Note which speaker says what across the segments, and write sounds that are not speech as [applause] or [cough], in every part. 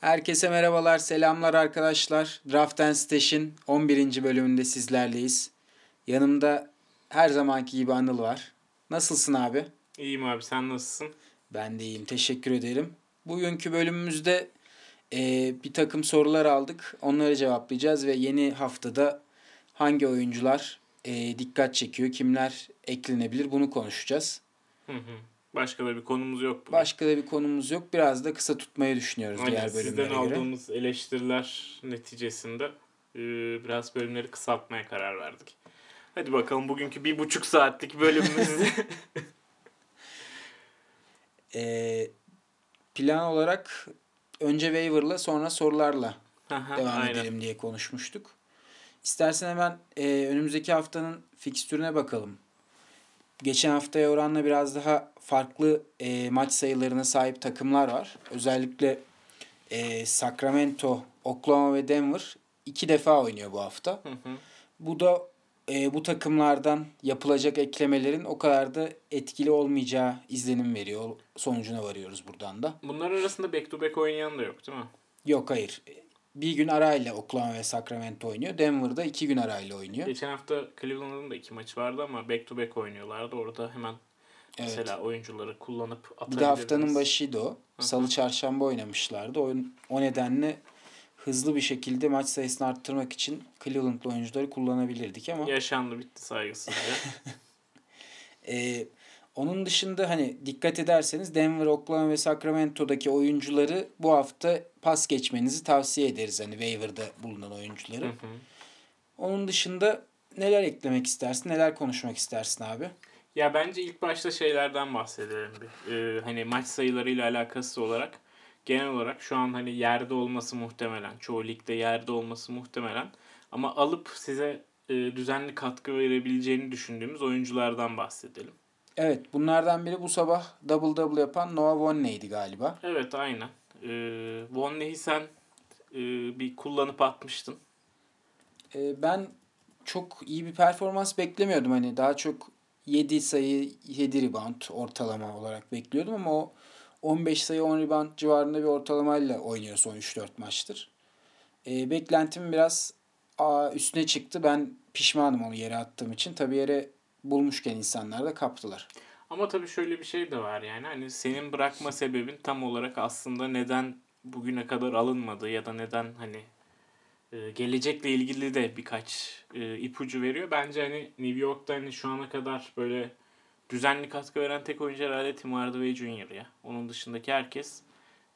Speaker 1: Herkese merhabalar, selamlar arkadaşlar. Draft and Stash'in 11. bölümünde sizlerleyiz. Yanımda her zamanki gibi Anıl var. Nasılsın abi?
Speaker 2: İyiyim abi sen nasılsın?
Speaker 1: Ben de iyiyim, teşekkür ederim. Bugünkü bölümümüzde e, bir takım sorular aldık. Onları cevaplayacağız ve yeni haftada hangi oyuncular e, dikkat çekiyor, kimler eklenebilir bunu konuşacağız.
Speaker 2: Hı hı. Başka da bir konumuz yok bugün.
Speaker 1: Başka da bir konumuz yok. Biraz da kısa tutmayı düşünüyoruz
Speaker 2: Aynen,
Speaker 1: diğer
Speaker 2: sizden
Speaker 1: bölümlere göre.
Speaker 2: aldığımız eleştiriler neticesinde e, biraz bölümleri kısaltmaya karar verdik. Hadi bakalım bugünkü bir buçuk saatlik bölümümüzde. [laughs] [laughs]
Speaker 1: E, plan olarak önce waiver'la sonra sorularla
Speaker 2: Aha,
Speaker 1: devam
Speaker 2: Aynen.
Speaker 1: edelim diye konuşmuştuk. İstersen hemen e, önümüzdeki haftanın fikstürüne bakalım. Geçen haftaya oranla biraz daha farklı e, maç sayılarına sahip takımlar var. Özellikle e, Sacramento, Oklahoma ve Denver iki defa oynuyor bu hafta.
Speaker 2: Hı hı.
Speaker 1: Bu da e, bu takımlardan yapılacak eklemelerin o kadar da etkili olmayacağı izlenim veriyor. Sonucuna varıyoruz buradan da.
Speaker 2: Bunlar arasında back to back oynayan da yok değil mi?
Speaker 1: Yok hayır. Bir gün arayla Oklahoma ve Sacramento oynuyor. Denver'da iki gün arayla oynuyor.
Speaker 2: Geçen hafta Cleveland'ın da iki maçı vardı ama back to back oynuyorlardı. Orada hemen
Speaker 1: Evet.
Speaker 2: mesela oyuncuları kullanıp
Speaker 1: Bir de
Speaker 2: atabilirdiniz.
Speaker 1: haftanın başıydı o. Salı çarşamba oynamışlardı. O, o nedenle hızlı bir şekilde maç sayısını arttırmak için Cleveland'lı oyuncuları kullanabilirdik ama
Speaker 2: Yaşandı bitti saygısızca. [laughs]
Speaker 1: e, onun dışında hani dikkat ederseniz Denver, Oklahoma ve Sacramento'daki oyuncuları bu hafta pas geçmenizi tavsiye ederiz. Hani waiver'da bulunan oyuncuları.
Speaker 2: Hı hı.
Speaker 1: Onun dışında neler eklemek istersin? Neler konuşmak istersin abi?
Speaker 2: Ya bence ilk başta şeylerden bahsedelim bir. Ee, hani maç sayılarıyla alakası olarak genel olarak şu an hani yerde olması muhtemelen. Çoğu ligde yerde olması muhtemelen. Ama alıp size e, düzenli katkı verebileceğini düşündüğümüz oyunculardan bahsedelim.
Speaker 1: Evet bunlardan biri bu sabah double double yapan Noah Vonleh'ydi galiba.
Speaker 2: Evet aynen. Ee, Vonleh'i sen e, bir kullanıp atmıştın.
Speaker 1: Ee, ben çok iyi bir performans beklemiyordum. Hani daha çok 7 sayı 7 rebound ortalama olarak bekliyordum ama o 15 sayı 10 rebound civarında bir ortalamayla oynuyor son 3-4 maçtır. Ee, beklentim biraz aa, üstüne çıktı. Ben pişmanım onu yere attığım için. Tabii yere bulmuşken insanlar da kaptılar.
Speaker 2: Ama tabii şöyle bir şey de var yani hani senin bırakma sebebin tam olarak aslında neden bugüne kadar alınmadı ya da neden hani e, gelecekle ilgili de birkaç e, ipucu veriyor. Bence hani New York'ta hani şu ana kadar böyle düzenli katkı veren tek oyuncu herhalde Tim Hardaway Jr. ya. Onun dışındaki herkes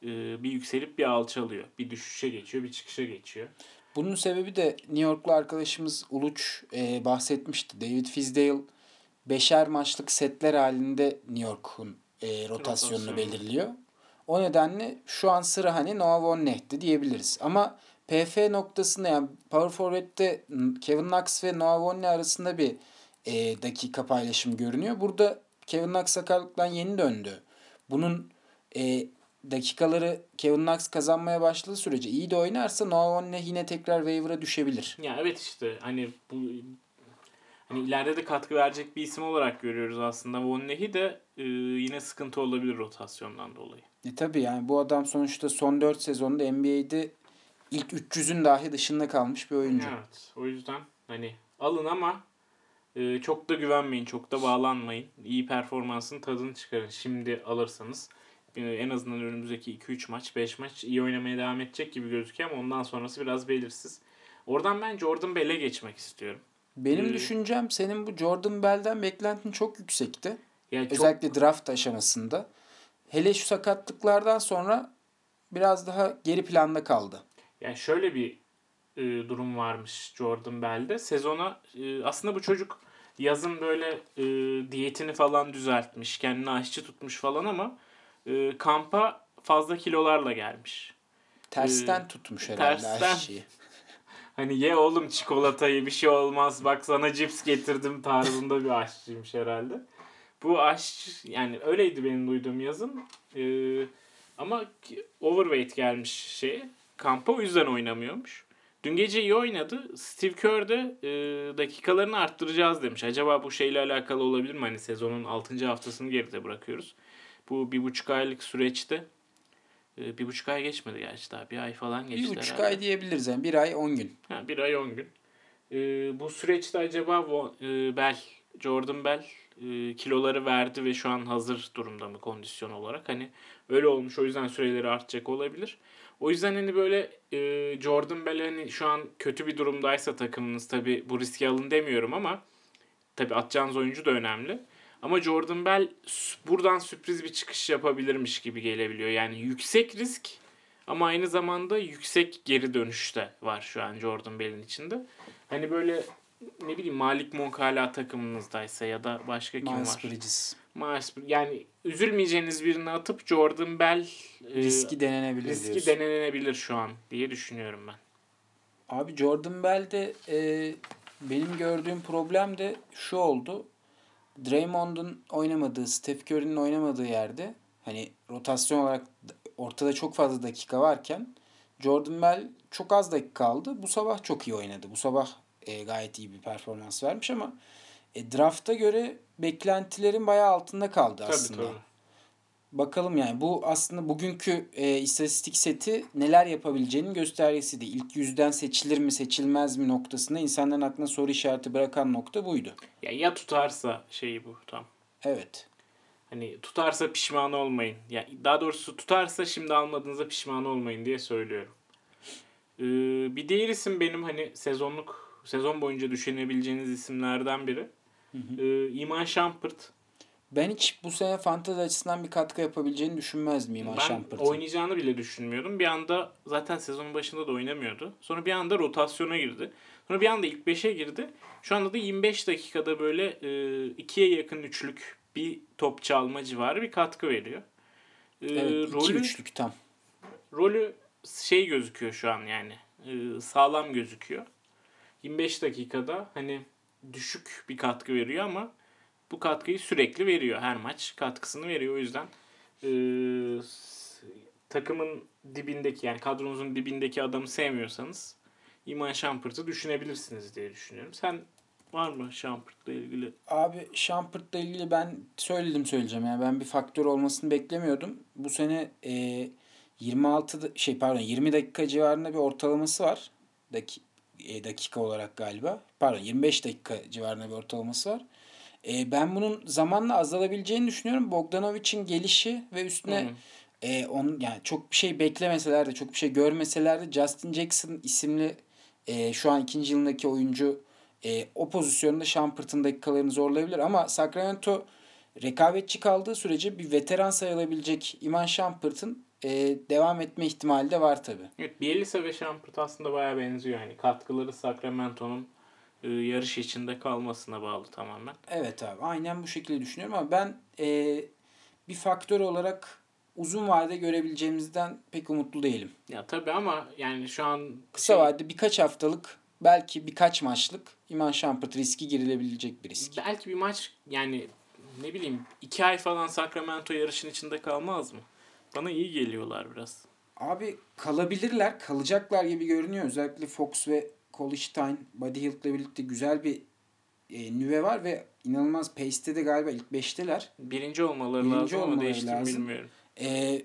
Speaker 2: e, bir yükselip bir alçalıyor. Bir düşüşe geçiyor, bir çıkışa geçiyor.
Speaker 1: Bunun sebebi de New Yorklu arkadaşımız Uluç e, bahsetmişti. David Fizdale beşer maçlık setler halinde New York'un e, rotasyonunu
Speaker 2: Rotasyonu.
Speaker 1: belirliyor. O nedenle şu an sıra hani Noah Vonleh'ti diyebiliriz. Ama PF noktasında yani Power Forward'de Kevin Knox ve Noah Vonleh arasında bir e, dakika paylaşımı görünüyor. Burada Kevin Knox sakatlıktan yeni döndü. Bunun e, dakikaları Kevin Knox kazanmaya başladığı sürece iyi de oynarsa Noah Vonleh yine tekrar waiver'a düşebilir.
Speaker 2: Ya evet işte hani bu hani ileride de katkı verecek bir isim olarak görüyoruz aslında. Vonleh'i de e, yine sıkıntı olabilir rotasyondan dolayı.
Speaker 1: E tabi yani bu adam sonuçta son 4 sezonda NBA'de ilk 300'ün dahi dışında kalmış bir oyuncu.
Speaker 2: Evet. O yüzden hani alın ama e, çok da güvenmeyin, çok da bağlanmayın. İyi performansın tadını çıkarın. Şimdi alırsanız e, en azından önümüzdeki 2-3 maç, 5 maç iyi oynamaya devam edecek gibi gözüküyor ama ondan sonrası biraz belirsiz. Oradan ben Jordan Bell'e geçmek istiyorum.
Speaker 1: Benim
Speaker 2: Hmm.
Speaker 1: düşüncem senin bu Jordan Bell'den beklentin çok yüksekti.
Speaker 2: Yani çok
Speaker 1: Özellikle draft aşamasında. Hele şu sakatlıklardan sonra biraz daha geri planda kaldı.
Speaker 2: Yani şöyle bir e, durum varmış Jordan Bell'de. Sezona e, aslında bu çocuk yazın böyle e, diyetini falan düzeltmiş, kendini aşçı tutmuş falan ama e, kampa fazla kilolarla gelmiş.
Speaker 1: Tersten
Speaker 2: Ee,
Speaker 1: tutmuş herhalde
Speaker 2: tersten.
Speaker 1: aşçıyı.
Speaker 2: Hani ye oğlum çikolatayı bir şey olmaz bak sana cips getirdim tarzında bir aşçıymış herhalde. Bu aşçı yani öyleydi benim duyduğum yazın. Ee, ama overweight gelmiş şeye kampa o yüzden oynamıyormuş. Dün gece iyi oynadı. Steve Kerr de e, dakikalarını arttıracağız demiş. Acaba bu şeyle alakalı olabilir mi? Hani sezonun 6. haftasını geride bırakıyoruz. Bu bir buçuk aylık süreçte E, bir buçuk ay geçmedi gerçi daha. Bir ay falan geçti
Speaker 1: Bir buçuk
Speaker 2: herhalde.
Speaker 1: ay diyebiliriz yani. Bir ay on gün.
Speaker 2: Ha, bir ay on gün. E, bu süreçte acaba e, Bell, Jordan Bell e, kiloları verdi ve şu an hazır durumda mı kondisyon olarak? Hani öyle olmuş o yüzden süreleri artacak olabilir. O yüzden hani böyle e, Jordan Bell hani şu an kötü bir durumdaysa takımınız tabi bu riski alın demiyorum ama tabi atacağınız oyuncu da önemli. Ama Jordan Bell buradan sürpriz bir çıkış yapabilirmiş gibi gelebiliyor. Yani yüksek risk ama aynı zamanda yüksek geri dönüş de var şu an Jordan Bell'in içinde. Hani böyle ne bileyim Malik Monk hala takımınızdaysa ya da başka kim
Speaker 1: Miles
Speaker 2: var?
Speaker 1: Bridges.
Speaker 2: Miles yani üzülmeyeceğiniz birini atıp Jordan Bell e,
Speaker 1: Riski denenebilir
Speaker 2: riski
Speaker 1: diyorsun.
Speaker 2: denenebilir şu an diye düşünüyorum ben.
Speaker 1: Abi Jordan Bell'de e, benim gördüğüm problem de şu oldu. Draymond'un oynamadığı, Steph Curry'nin oynamadığı yerde hani rotasyon olarak ortada çok fazla dakika varken Jordan Bell çok az dakika aldı. Bu sabah çok iyi oynadı. Bu sabah e, gayet iyi bir performans vermiş ama e, drafta göre beklentilerin bayağı altında kaldı
Speaker 2: Tabii
Speaker 1: aslında.
Speaker 2: tabii.
Speaker 1: Bakalım yani bu aslında bugünkü e, istatistik seti neler yapabileceğinin göstergesiydi. İlk yüzden seçilir mi seçilmez mi noktasında insanların aklına soru işareti bırakan nokta buydu.
Speaker 2: Ya, ya tutarsa şeyi bu tam.
Speaker 1: Evet.
Speaker 2: Hani tutarsa pişman olmayın. Ya daha doğrusu tutarsa şimdi almadığınızda pişman olmayın diye söylüyorum. Ee, bir diğer isim benim hani sezonluk sezon boyunca düşünebileceğiniz isimlerden biri. Ee, Iman Shumpert.
Speaker 1: Ben hiç bu sene fantezi açısından bir katkı yapabileceğini düşünmezdim İman
Speaker 2: Ben
Speaker 1: Shumpert'ın.
Speaker 2: oynayacağını bile düşünmüyordum. Bir anda zaten sezonun başında da oynamıyordu. Sonra bir anda rotasyona girdi. Sonra bir anda ilk 5'e girdi. Şu anda da 25 dakikada böyle e, ikiye yakın üçlük bir top çalma civarı bir katkı veriyor. E,
Speaker 1: Evet, iki
Speaker 2: rolü,
Speaker 1: üçlük tam.
Speaker 2: rolü şey gözüküyor şu an yani. E, sağlam gözüküyor. 25 dakikada hani düşük bir katkı veriyor ama bu katkıyı sürekli veriyor. Her maç katkısını veriyor. O yüzden e, takımın dibindeki yani kadronuzun dibindeki adamı sevmiyorsanız Iman Shumpert'ı düşünebilirsiniz diye düşünüyorum. Sen var mı Shumpert'la ilgili?
Speaker 1: Abi Shumpert'la ilgili ben söyledim söyleyeceğim yani ben bir faktör olmasını beklemiyordum. Bu sene e, 26 da- şey pardon 20 dakika civarında bir ortalaması var. Daki, e, dakika olarak galiba. Pardon 25 dakika civarında bir ortalaması var. E, ben bunun zamanla azalabileceğini düşünüyorum. Bogdanovic'in gelişi ve üstüne
Speaker 2: Hı.
Speaker 1: e, onun yani çok bir şey beklemeseler de çok bir şey görmeseler de Justin Jackson isimli e, şu an ikinci yılındaki oyuncu e, o pozisyonda Shumpert'ın dakikalarını zorlayabilir ama Sacramento rekabetçi kaldığı sürece bir veteran sayılabilecek Iman Shumpert'ın e, devam etme ihtimali de var tabi.
Speaker 2: Evet, Bielisa ve Shumpert aslında bayağı benziyor. Yani katkıları Sacramento'nun e, yarış içinde kalmasına bağlı tamamen.
Speaker 1: Evet abi aynen bu şekilde düşünüyorum ama ben e, bir faktör olarak uzun vadede görebileceğimizden pek umutlu değilim.
Speaker 2: Ya tabii ama yani şu an
Speaker 1: Kısa
Speaker 2: şey-
Speaker 1: vadede birkaç haftalık belki birkaç maçlık Iman Shumpert riski girilebilecek bir risk.
Speaker 2: Belki bir maç yani ne bileyim iki ay falan Sacramento yarışın içinde kalmaz mı? Bana iyi geliyorlar biraz.
Speaker 1: Abi kalabilirler, kalacaklar gibi görünüyor. Özellikle Fox ve Colestein, Buddy Hield'la birlikte güzel bir e, nüve var ve inanılmaz pace'te de galiba ilk 5'teler.
Speaker 2: Birinci olmaları
Speaker 1: Birinci
Speaker 2: lazım
Speaker 1: olmaları
Speaker 2: değişti
Speaker 1: lazım.
Speaker 2: bilmiyorum.
Speaker 1: E,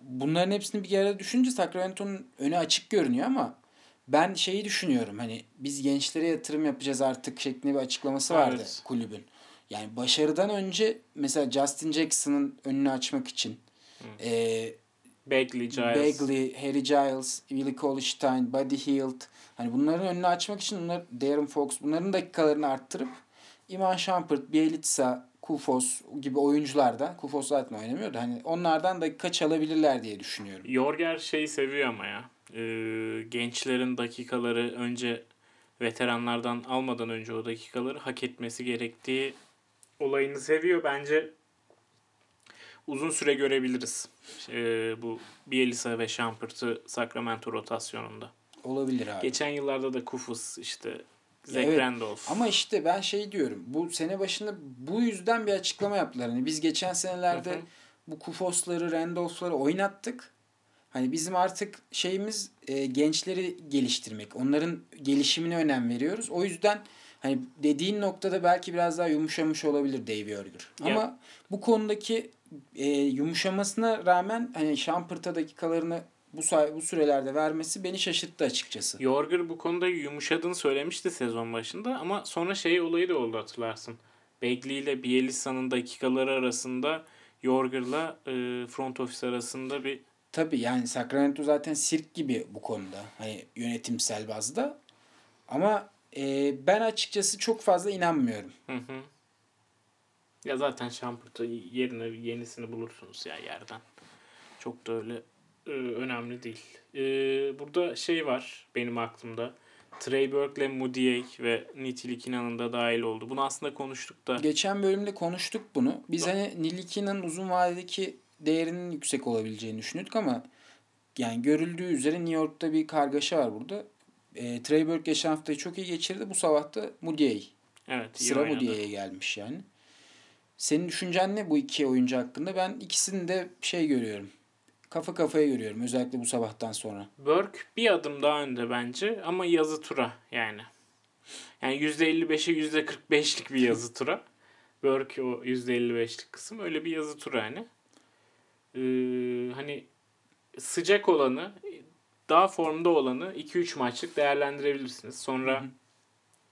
Speaker 1: bunların hepsini bir arada düşünce Sacramento'nun önü açık görünüyor ama ben şeyi düşünüyorum hani biz gençlere yatırım yapacağız artık şeklinde bir açıklaması vardı
Speaker 2: Evet.
Speaker 1: kulübün. Yani başarıdan önce mesela Justin Jackson'ın önünü açmak için e,
Speaker 2: Bagley, Giles.
Speaker 1: Bagley, Harry Giles, Willie Cauley-Stein, Buddy Hield. Hani bunların önünü açmak için bunlar Darren Fox bunların dakikalarını arttırıp Iman Shumpert, Bielitsa, Kufos gibi oyunculardan Kufos zaten oynamıyordu. Hani onlardan dakika çalabilirler diye düşünüyorum.
Speaker 2: Yorger şeyi seviyor ama ya. Ee, gençlerin dakikaları önce veteranlardan almadan önce o dakikaları hak etmesi gerektiği olayını seviyor. Bence uzun süre görebiliriz. Ee, bu Bielisa ve Shumpert'ı Sacramento rotasyonunda.
Speaker 1: Olabilir abi.
Speaker 2: Geçen yıllarda da Kufus işte Zach
Speaker 1: Evet.
Speaker 2: Randolph.
Speaker 1: Ama işte ben şey diyorum. Bu sene başında bu yüzden bir açıklama yaptılar. Hani biz geçen senelerde bu Kufos'ları, Randolph'ları oynattık. Hani bizim artık şeyimiz e, gençleri geliştirmek. Onların gelişimine önem veriyoruz. O yüzden hani dediğin noktada belki biraz daha yumuşamış olabilir Dave Yorger.
Speaker 2: Ya-
Speaker 1: Ama bu konudaki e, yumuşamasına rağmen hani Şampırt'a dakikalarını bu say- bu sürelerde vermesi beni şaşırttı açıkçası.
Speaker 2: Yorger bu konuda yumuşadığını söylemişti sezon başında ama sonra şey olayı da oldu hatırlarsın. Begley ile Bielitsa'nın dakikaları arasında Yorger'la e, front office arasında bir
Speaker 1: Tabii yani Sacramento zaten sirk gibi bu konuda. Hani yönetimsel bazda. Ama e, ben açıkçası çok fazla inanmıyorum.
Speaker 2: Hı hı. Ya zaten Şampırt'ı yerine yenisini bulursunuz ya yerden. Çok da öyle e, önemli değil. E, burada şey var benim aklımda. Trey Burke'le Mudiay ve Nitilikinen da dahil oldu. Bunu aslında konuştuk da.
Speaker 1: Geçen bölümde konuştuk bunu. Biz hani Nilikina'nın uzun vadedeki değerinin yüksek olabileceğini düşünüyorduk ama yani görüldüğü üzere New York'ta bir kargaşa var burada. E, Trey Burke geçen haftayı çok iyi geçirdi. Bu sabah da Mudiay.
Speaker 2: Evet,
Speaker 1: Sıra. Mudiay'e gelmiş yani. Senin düşüncen ne bu iki oyuncu hakkında? Ben ikisini de şey görüyorum. Kafa kafaya görüyorum. Özellikle bu sabahtan sonra.
Speaker 2: Burke bir adım daha önde bence ama yazı tura yani. Yani %55'e %45'lik bir yazı tura. [laughs] Burke o %55'lik kısım öyle bir yazı tura hani. Ee, hani sıcak olanı daha formda olanı 2-3 maçlık değerlendirebilirsiniz. Sonra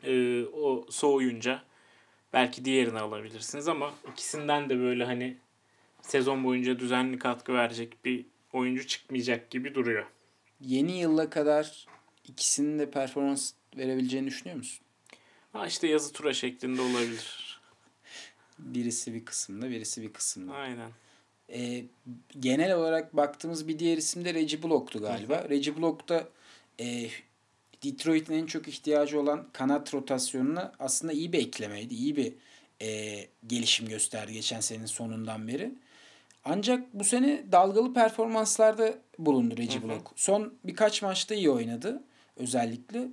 Speaker 2: e, o soğuyunca belki diğerini alabilirsiniz ama ikisinden de böyle hani sezon boyunca düzenli katkı verecek bir oyuncu çıkmayacak gibi duruyor.
Speaker 1: Yeni yıla kadar ikisinin de performans verebileceğini düşünüyor musun?
Speaker 2: Ha işte yazı tura şeklinde olabilir.
Speaker 1: Birisi bir kısımda, birisi bir kısımda.
Speaker 2: Aynen.
Speaker 1: E, genel olarak baktığımız bir diğer isim de Reggie Block'tu galiba. Reggie Block da e, Detroit'in en çok ihtiyacı olan kanat rotasyonuna aslında iyi bir eklemeydi. İyi bir e, gelişim gösterdi geçen senenin sonundan beri. Ancak bu sene dalgalı performanslarda bulundu Reggie
Speaker 2: Hı hı.
Speaker 1: Block. Son birkaç maçta iyi oynadı özellikle.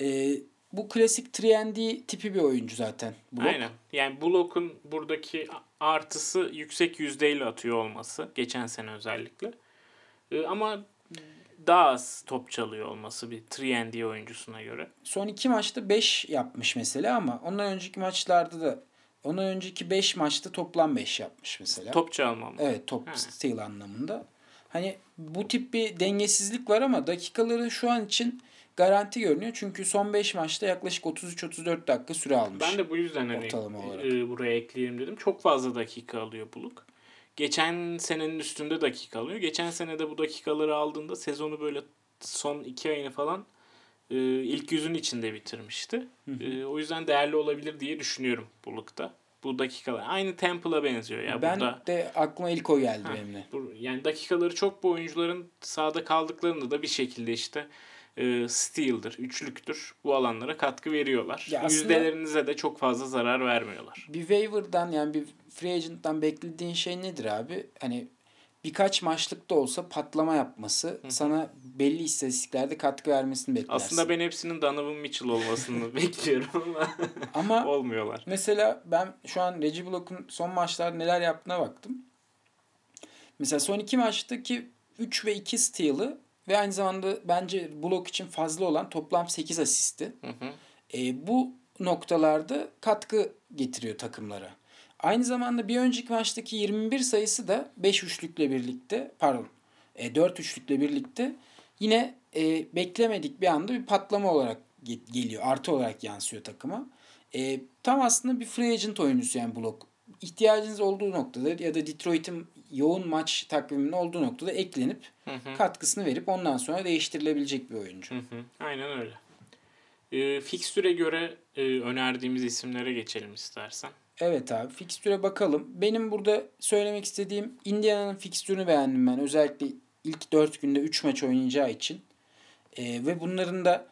Speaker 1: E, bu klasik 3 tipi bir oyuncu zaten Block.
Speaker 2: Aynen. Yani Block'un buradaki artısı yüksek yüzdeyle atıyor olması. Geçen sene özellikle. Ee, ama daha az top çalıyor olması bir 3 oyuncusuna göre.
Speaker 1: Son iki maçta 5 yapmış mesela ama ondan önceki maçlarda da ondan önceki 5 maçta toplam 5 yapmış mesela.
Speaker 2: Top çalmam.
Speaker 1: Evet top
Speaker 2: Ha.
Speaker 1: steal anlamında. Hani bu tip bir dengesizlik var ama dakikaları şu an için garanti görünüyor. Çünkü son 5 maçta yaklaşık 33-34 dakika süre almış.
Speaker 2: Ben de bu yüzden hani e, buraya ekleyelim dedim. Çok fazla dakika alıyor Buluk. Geçen senenin üstünde dakika alıyor. Geçen sene de bu dakikaları aldığında sezonu böyle son iki ayını falan e, ilk yüzün içinde bitirmişti. E, o yüzden değerli olabilir diye düşünüyorum Buluk'ta. Bu dakikalar aynı Temple'a benziyor ya
Speaker 1: ben
Speaker 2: burada.
Speaker 1: de aklıma ilk o geldi
Speaker 2: Ha,
Speaker 1: benimle.
Speaker 2: bu- yani dakikaları çok bu oyuncuların sahada kaldıklarında da bir şekilde işte e, steal'dır, üçlüktür. Bu alanlara katkı veriyorlar.
Speaker 1: Ya
Speaker 2: Yüzdelerinize de çok fazla zarar vermiyorlar.
Speaker 1: Bir waiver'dan yani bir free agent'tan beklediğin şey nedir abi? Hani birkaç maçlık da olsa patlama yapması, sana belli istatistiklerde katkı vermesini beklersin.
Speaker 2: Aslında ben hepsinin Donovan Mitchell olmasını [laughs] bekliyorum ama
Speaker 1: Ama [laughs]
Speaker 2: olmuyorlar.
Speaker 1: Mesela ben şu an Reggie Block'un son maçlarda neler yaptığına baktım. Mesela son iki maçtaki 3 ve 2 steal'ı ve aynı zamanda bence Block için fazla olan toplam 8 asisti.
Speaker 2: Hı hı.
Speaker 1: E, bu noktalarda katkı getiriyor takımlara. Aynı zamanda bir önceki maçtaki 21 sayısı da 5 üçlükle birlikte pardon e, 4 üçlükle birlikte yine e, beklemedik bir anda bir patlama olarak ge- geliyor. Artı olarak yansıyor takıma. E, tam aslında bir free agent oyuncusu yani Block. İhtiyacınız olduğu noktada ya da Detroit'in yoğun maç takviminin olduğu noktada eklenip
Speaker 2: Hı hı.
Speaker 1: katkısını verip ondan sonra değiştirilebilecek bir oyuncu.
Speaker 2: Hı hı. Aynen öyle. E, fikstüre göre e, önerdiğimiz isimlere geçelim istersen.
Speaker 1: Evet abi fikstüre bakalım. Benim burada söylemek istediğim Indiana'nın fikstürünü beğendim ben. Özellikle ilk 4 günde 3 maç oynayacağı için. Ee, ve bunların da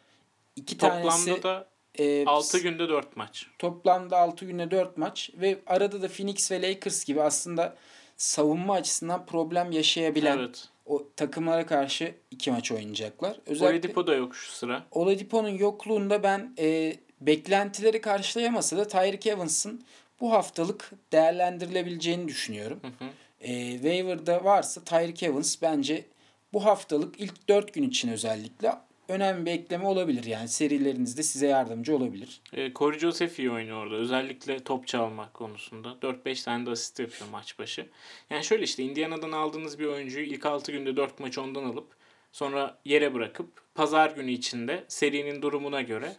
Speaker 1: iki
Speaker 2: Toplamda
Speaker 1: tanesi
Speaker 2: da
Speaker 1: e,
Speaker 2: 6 günde 4 maç.
Speaker 1: toplamda 6 günde 4 maç ve arada da Phoenix ve Lakers gibi aslında savunma açısından problem yaşayabilen
Speaker 2: Evet.
Speaker 1: O takımlara karşı iki maç oynayacaklar. Özellikle
Speaker 2: Oladipo da yok şu sıra.
Speaker 1: Oladipo'nun yokluğunda ben e, beklentileri karşılayamasa da Tyreek Evans'ın bu haftalık değerlendirilebileceğini düşünüyorum.
Speaker 2: Hı hı.
Speaker 1: E, waiver'da varsa Tyreek Evans bence bu haftalık ilk 4 gün için özellikle önemli bir ekleme olabilir. Yani serilerinizde size yardımcı olabilir.
Speaker 2: E, Corey Joseph iyi oynuyor orada. Özellikle top çalmak konusunda. 4-5 tane de asist yapıyor maç başı. Yani şöyle işte Indiana'dan aldığınız bir oyuncuyu ilk 6 günde 4 maç ondan alıp sonra yere bırakıp pazar günü içinde serinin durumuna göre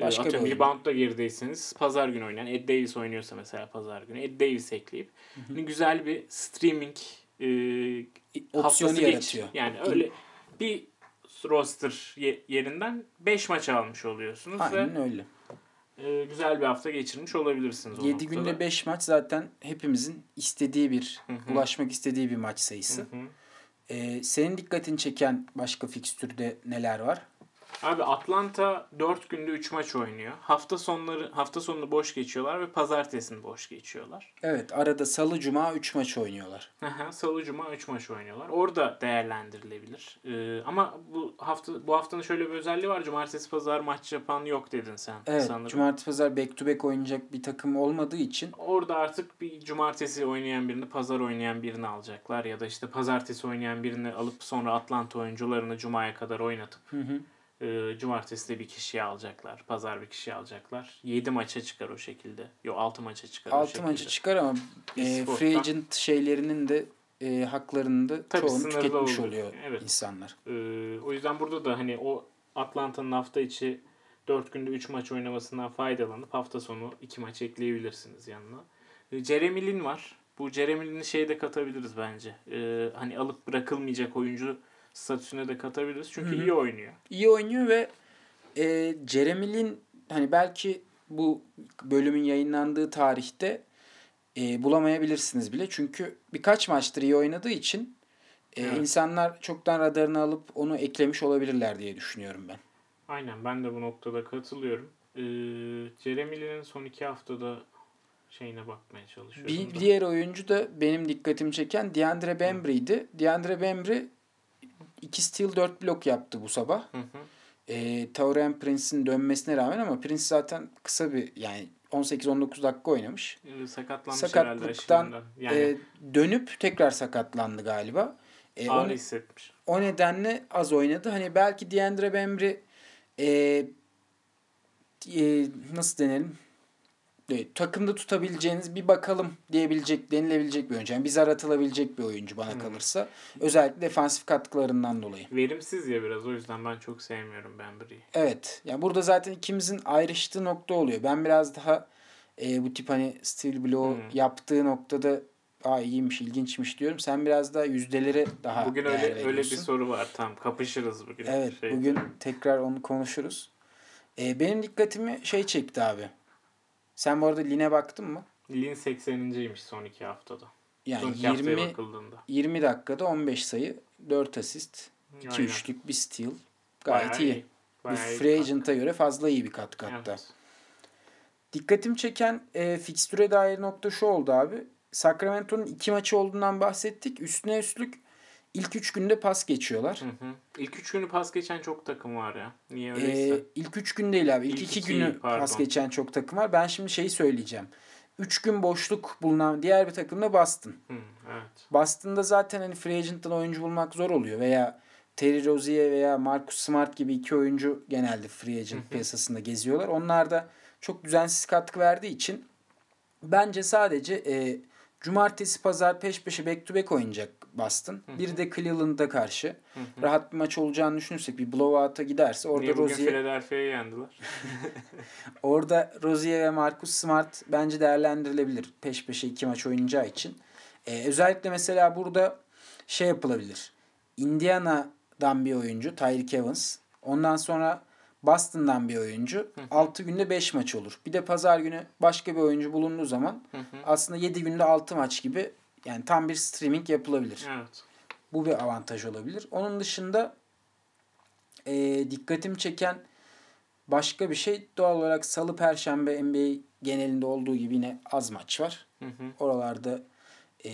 Speaker 2: e,
Speaker 1: Başka bir
Speaker 2: atıyorum
Speaker 1: oyuncu.
Speaker 2: reboundda girdiyseniz pazar günü oynayan Ed Davis oynuyorsa mesela pazar günü Ed Davis ekleyip hani güzel bir streaming e,
Speaker 1: Opsiyonu
Speaker 2: haftası
Speaker 1: yaratıyor.
Speaker 2: Yani öyle bir roster ye- yerinden 5 maç almış oluyorsunuz ve
Speaker 1: Aynen öyle.
Speaker 2: e, güzel bir hafta geçirmiş olabilirsiniz o
Speaker 1: 7
Speaker 2: noktada.
Speaker 1: günde 5 maç zaten hepimizin istediği bir,
Speaker 2: hı.
Speaker 1: ulaşmak istediği bir maç sayısı.
Speaker 2: Hı hı.
Speaker 1: Ee, senin dikkatini çeken başka fikstürde neler var?
Speaker 2: Abi Atlanta 4 günde 3 maç oynuyor. Hafta sonları hafta sonunu boş geçiyorlar ve pazartesini boş geçiyorlar.
Speaker 1: Evet arada salı cuma 3 maç oynuyorlar.
Speaker 2: Salı cuma 3 maç oynuyorlar. Orada değerlendirilebilir. Ee, ama bu hafta bu haftanın şöyle bir özelliği var. Cumartesi pazar maç yapan yok dedin sen
Speaker 1: Evet
Speaker 2: sanırım.
Speaker 1: cumartesi pazar back to back oynayacak bir takım olmadığı için
Speaker 2: Orada artık bir cumartesi oynayan birini, pazar oynayan birini alacaklar ya da işte pazartesi oynayan birini alıp sonra Atlanta oyuncularını cumaya kadar oynatıp
Speaker 1: hı hı.
Speaker 2: E, cumartesi de bir kişiyi alacaklar, pazar bir kişiyi alacaklar. 7 maça çıkar o şekilde. Yok 6 maça çıkar o
Speaker 1: 6
Speaker 2: şekilde.
Speaker 1: maça çıkar ama e, free agent şeylerinin de e, haklarını da
Speaker 2: Tabii
Speaker 1: çoğunu tüketmiş
Speaker 2: oluyor.
Speaker 1: oluyor
Speaker 2: Evet.
Speaker 1: insanlar.
Speaker 2: Ee, o yüzden burada da hani o Atlanta'nın hafta içi 4 günde 3 maç oynamasından faydalanıp hafta sonu 2 maç ekleyebilirsiniz yanına. Ee, Jeremy Lin var. Bu Jeremy Lin'i şeye de katabiliriz bence. Ee, hani alıp bırakılmayacak oyuncu statüsüne de katabiliriz. Çünkü
Speaker 1: Hı hı.
Speaker 2: iyi oynuyor.
Speaker 1: İyi oynuyor ve e, Jeremy Lin hani belki bu bölümün yayınlandığı tarihte e, bulamayabilirsiniz bile. Çünkü birkaç maçtır iyi oynadığı için e,
Speaker 2: Evet.
Speaker 1: insanlar çoktan radarını alıp onu eklemiş olabilirler diye düşünüyorum ben.
Speaker 2: Aynen ben de bu noktada katılıyorum. Ee, Jeremy Lin'in son 2 haftada şeyine bakmaya çalışıyorum.
Speaker 1: Bir
Speaker 2: da.
Speaker 1: diğer oyuncu da benim dikkatimi çeken DeAndre Bembry'di. DeAndre Bembry 2 steal 4 blok yaptı bu sabah.
Speaker 2: Hı hı.
Speaker 1: E, Taurean Prince'in dönmesine rağmen ama Prince zaten kısa bir yani 18-19 dakika oynamış.
Speaker 2: Ee, sakatlanmış
Speaker 1: Sakatlıktan,
Speaker 2: herhalde. Yani
Speaker 1: E, dönüp tekrar sakatlandı galiba. E,
Speaker 2: ağrı
Speaker 1: onu-
Speaker 2: hissetmiş.
Speaker 1: o nedenle az oynadı. Hani belki DeAndre Bembry e, e, nasıl denelim? E, takımda tutabileceğiniz bir bakalım diyebilecek, denilebilecek bir oyuncu. Yani bir zar atılabilecek bir oyuncu bana
Speaker 2: Hmm.
Speaker 1: kalırsa. Özellikle defansif katkılarından dolayı.
Speaker 2: Verimsiz ya biraz o yüzden ben çok sevmiyorum Bembry'yi.
Speaker 1: Evet. Yani burada zaten ikimizin ayrıştığı nokta oluyor. Ben biraz daha e, bu tip hani steel blow
Speaker 2: Hmm.
Speaker 1: yaptığı noktada Aa iyiymiş, ilginçmiş diyorum. Sen biraz daha yüzdelere daha
Speaker 2: Bugün öyle öyle bir
Speaker 1: veriyorsun.
Speaker 2: soru var tam kapışırız bugün.
Speaker 1: Evet,
Speaker 2: Şey,
Speaker 1: bugün tekrar onu konuşuruz. E, benim dikkatimi şey çekti abi. Sen bu arada Lin'e baktın mı?
Speaker 2: Lin 80.ymiş son iki haftada.
Speaker 1: Yani
Speaker 2: son iki haftaya
Speaker 1: 20
Speaker 2: bakıldığında.
Speaker 1: 20 dakikada 15 sayı, 4 asist, 2
Speaker 2: Aynen.
Speaker 1: üçlük, bir steal. Gayet
Speaker 2: Bayağı
Speaker 1: iyi.
Speaker 2: iyi.
Speaker 1: Bir
Speaker 2: Bayağı iyi
Speaker 1: free
Speaker 2: bir
Speaker 1: agent'a göre fazla iyi bir katkı. hatta.
Speaker 2: Evet.
Speaker 1: Dikkatimi çeken e, fikstüre dair nokta şu oldu abi. Sacramento'nun iki maçı olduğundan bahsettik. Üstüne üstlük ilk üç günde pas geçiyorlar.
Speaker 2: Hı hı. İlk üç günü pas geçen çok takım var ya. Niye
Speaker 1: Ee,
Speaker 2: öyleyse?
Speaker 1: ilk üç gün değil abi. İlk,
Speaker 2: İlk
Speaker 1: iki,
Speaker 2: iki,
Speaker 1: günü
Speaker 2: pardon.
Speaker 1: pas geçen çok takım var. Ben şimdi şeyi söyleyeceğim. Üç gün boşluk bulunan diğer bir takım da Boston.
Speaker 2: Hı, evet.
Speaker 1: Boston'da zaten hani free agent'tan oyuncu bulmak zor oluyor. Veya Terry Rozier veya Marcus Smart gibi iki oyuncu genelde free agent piyasasında geziyorlar. Onlar da çok düzensiz katkı verdiği için bence sadece e, cumartesi pazar peş peşe back to back oynayacak Boston. Bir de Cleveland'a karşı
Speaker 2: Hı hı.
Speaker 1: rahat bir maç olacağını düşünürsek bir blowout'a giderse orada
Speaker 2: Niye
Speaker 1: Rozier
Speaker 2: Philadelphia'yı yendiler? [laughs]
Speaker 1: Orada Rozier ve Marcus Smart bence değerlendirilebilir peş peşe iki maç oynayacağı için. Ee, özellikle mesela burada şey yapılabilir. Indiana'dan bir oyuncu Tyreek Evans. Ondan sonra Boston'dan bir oyuncu. 6 günde 5 maç olur. Bir de pazar günü başka bir oyuncu bulunduğu zaman
Speaker 2: Hı hı.
Speaker 1: aslında 7 günde 6 maç gibi yani tam bir streaming yapılabilir.
Speaker 2: Evet.
Speaker 1: Bu bir avantaj olabilir. Onun dışında e, dikkatimi çeken başka bir şey doğal olarak salı perşembe NBA genelinde olduğu gibi yine az maç var.
Speaker 2: Hı hı.
Speaker 1: Oralarda e,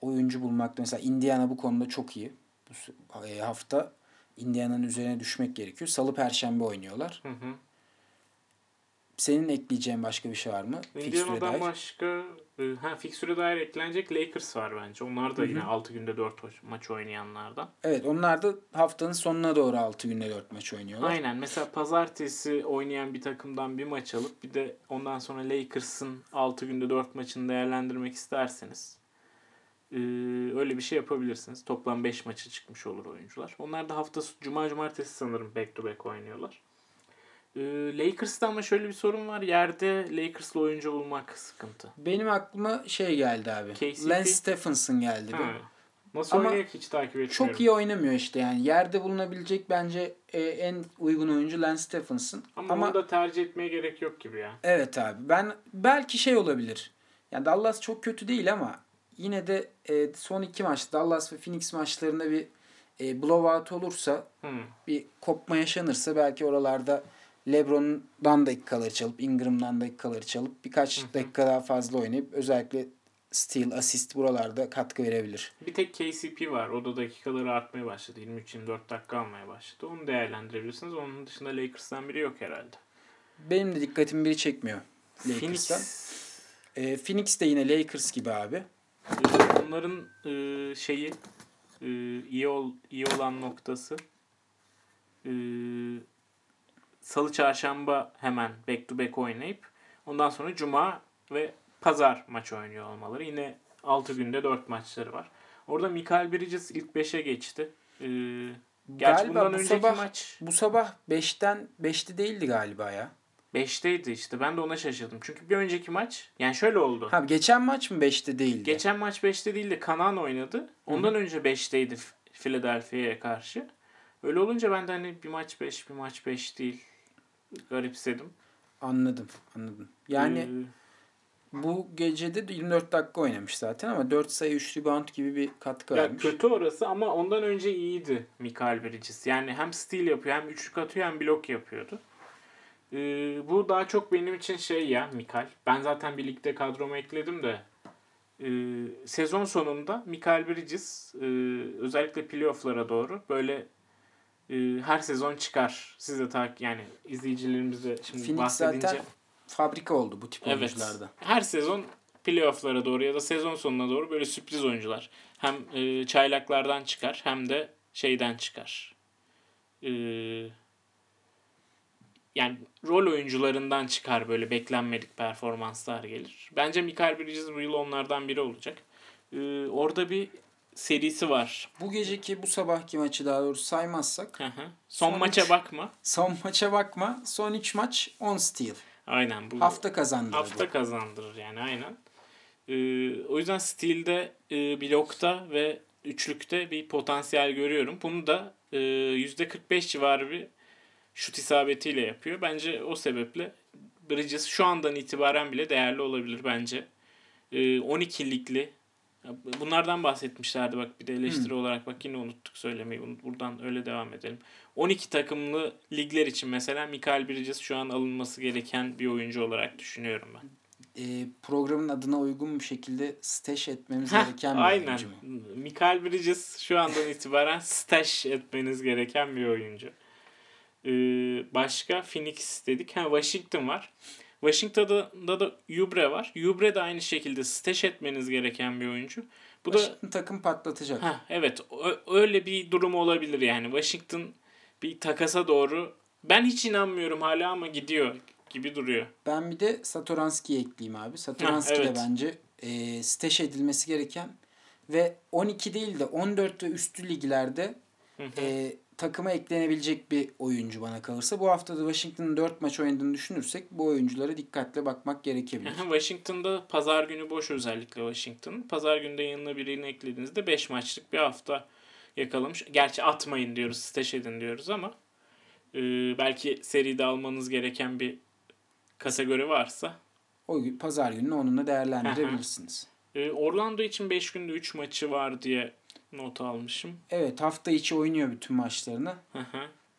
Speaker 1: oyuncu bulmakta mesela Indiana bu konuda çok iyi. Bu e, hafta Indiana'nın üzerine düşmek gerekiyor. Salı perşembe oynuyorlar.
Speaker 2: Hı hı.
Speaker 1: senin ekleyeceğin başka bir şey var mı?
Speaker 2: Indiana'dan başka ha fikstüre dair eklenecek Lakers var bence. Onlar da yine 6 günde 4 maç oynayanlardan.
Speaker 1: Evet onlar da haftanın sonuna doğru 6 günde 4 maç oynuyorlar.
Speaker 2: Aynen. Mesela pazartesi oynayan bir takımdan bir maç alıp bir de ondan sonra Lakers'ın 6 günde 4 maçını değerlendirmek isterseniz e, öyle bir şey yapabilirsiniz. Toplam 5 maça çıkmış olur oyuncular. Onlar da hafta cuma cumartesi sanırım back to back oynuyorlar. E, Lakers'ta ama şöyle bir sorun var. Yerde Lakers'lı oyuncu bulmak sıkıntı.
Speaker 1: Benim aklıma şey geldi abi.
Speaker 2: KCP.
Speaker 1: Lance Stephenson geldi.
Speaker 2: Ha. Nasıl
Speaker 1: Ama
Speaker 2: oynayak hiç takip etmiyorum.
Speaker 1: Çok iyi oynamıyor işte yani. Yerde bulunabilecek bence e, en uygun oyuncu Lance Stephenson.
Speaker 2: Ama,
Speaker 1: Ama,
Speaker 2: onu da tercih etmeye gerek yok gibi ya.
Speaker 1: evet abi ben belki şey olabilir. Yani Dallas çok kötü değil ama yine de e, son iki maç Dallas ve Phoenix maçlarında bir e, blowout olursa
Speaker 2: Hmm.
Speaker 1: bir kopma yaşanırsa belki oralarda LeBron'dan dakikaları çalıp Ingram'dan dakikaları çalıp birkaç dakika daha fazla oynayıp özellikle steal, asist buralarda katkı verebilir.
Speaker 2: Bir tek KCP var. O da dakikaları artmaya başladı. 23-24 dakika almaya başladı. Onu değerlendirebilirsiniz. Onun dışında Lakers'tan biri yok herhalde.
Speaker 1: Benim de dikkatimi biri çekmiyor Lakers'tan.
Speaker 2: Phoenix
Speaker 1: Ee, Phoenix de yine Lakers gibi abi.
Speaker 2: onların e, şeyi e, iyi ol iyi olan noktası e, Salı çarşamba hemen back to back oynayıp ondan sonra cuma ve pazar maç oynuyor olmaları. Yine 6 günde 4 maçları var. Orada Michael Bridges ilk 5'e geçti. Ee, gerçi
Speaker 1: Galiba
Speaker 2: bundan
Speaker 1: bu
Speaker 2: önceki
Speaker 1: sabah-
Speaker 2: maç
Speaker 1: Bu sabah 5'ten 5'te değildi galiba ya.
Speaker 2: 5'teydi işte. Ben de ona şaşırdım. Çünkü bir önceki maç yani şöyle oldu.
Speaker 1: Ha geçen maç mı 5'te değildi?
Speaker 2: Geçen maç 5'te değil de Kanan oynadı. Ondan önce 5'teydi F- Philadelphia'ya karşı. Öyle olunca ben de hani bir maç 5 bir maç 5 değil garipsedim.
Speaker 1: Anladım, anladım. Yani
Speaker 2: Ee,
Speaker 1: bu gecede de 24 dakika oynamış zaten ama 4 sayı 3 rebound gibi bir katkı
Speaker 2: ya
Speaker 1: vermiş.
Speaker 2: kötü orası ama ondan önce iyiydi Michael Bridges. Yani hem steal yapıyor hem üçlük atıyor hem blok yapıyordu. Ee, bu daha çok benim için şey ya Mikael. Ben zaten birlikte kadroma ekledim de e, sezon sonunda Michael Bridges e, özellikle playoff'lara doğru böyle e, her sezon çıkar. Siz de tak yani izleyicilerimiz de şimdi
Speaker 1: Phoenix
Speaker 2: bahsedince
Speaker 1: zaten fabrika oldu bu tip
Speaker 2: Evet.
Speaker 1: oyuncularda.
Speaker 2: Her sezon playoff'lara doğru ya da sezon sonuna doğru böyle sürpriz oyuncular. Hem e, çaylaklardan çıkar hem de şeyden çıkar. E, yani rol oyuncularından çıkar böyle beklenmedik performanslar gelir. Bence Michael Bridges bu yıl onlardan biri olacak. E, orada bir serisi var.
Speaker 1: Bu geceki bu sabahki maçı daha doğrusu saymazsak
Speaker 2: Hı hı. Son,
Speaker 1: Son
Speaker 2: maça
Speaker 1: üç.
Speaker 2: bakma.
Speaker 1: son maça bakma. Son 3 maç 10 steal.
Speaker 2: Aynen bu.
Speaker 1: Hafta kazandırır
Speaker 2: Hafta
Speaker 1: bu.
Speaker 2: kazandırır yani aynen. Ee, o yüzden Steel'de e, blokta ve üçlükte bir potansiyel görüyorum. Bunu da e, %45 civarı bir şut isabetiyle yapıyor. Bence o sebeple Bridges şu andan itibaren bile değerli olabilir bence. E, 12'likli Bunlardan bahsetmişlerdi bak bir de eleştiri olarak bak yine unuttuk söylemeyi. Buradan öyle devam edelim. 12 takımlı ligler için mesela Michael Bridges şu an alınması gereken bir oyuncu olarak düşünüyorum ben.
Speaker 1: Ee, programın adına uygun bir şekilde stash etmemiz
Speaker 2: Heh,
Speaker 1: gereken bir
Speaker 2: aynen.
Speaker 1: oyuncu mu?
Speaker 2: Michael Bridges şu andan itibaren stash etmeniz gereken bir oyuncu. Ee, başka Phoenix dedik. Ha, Washington var. Washington'da da Ubre var. Ubre de aynı şekilde stash etmeniz gereken bir oyuncu. Bu da
Speaker 1: Washington takım patlatacak.
Speaker 2: ha evet öyle bir durum olabilir yani. Washington bir takasa doğru ben hiç inanmıyorum hala ama gidiyor gibi duruyor.
Speaker 1: Ben bir de Satoranski'yi ekleyeyim abi. Satoranski
Speaker 2: evet.
Speaker 1: de bence e, stash edilmesi gereken ve 12 değil de 14 ve üstü liglerde
Speaker 2: Hı hı.
Speaker 1: e, takıma eklenebilecek bir oyuncu bana kalırsa. Bu hafta da Washington'ın 4 maç oynadığını düşünürsek bu oyunculara dikkatle bakmak gerekebilir. [laughs]
Speaker 2: Washington'da pazar günü boş özellikle Washington. Pazar günde yanına birini eklediğinizde 5 maçlık bir hafta yakalamış. Gerçi atmayın diyoruz, stash edin diyoruz ama e, belki seride almanız gereken bir kategori varsa.
Speaker 1: O gün, pazar gününü onunla değerlendirebilirsiniz.
Speaker 2: E, Orlando için 5 günde 3 maçı var diye not almışım.
Speaker 1: Evet hafta içi oynuyor bütün maçlarını.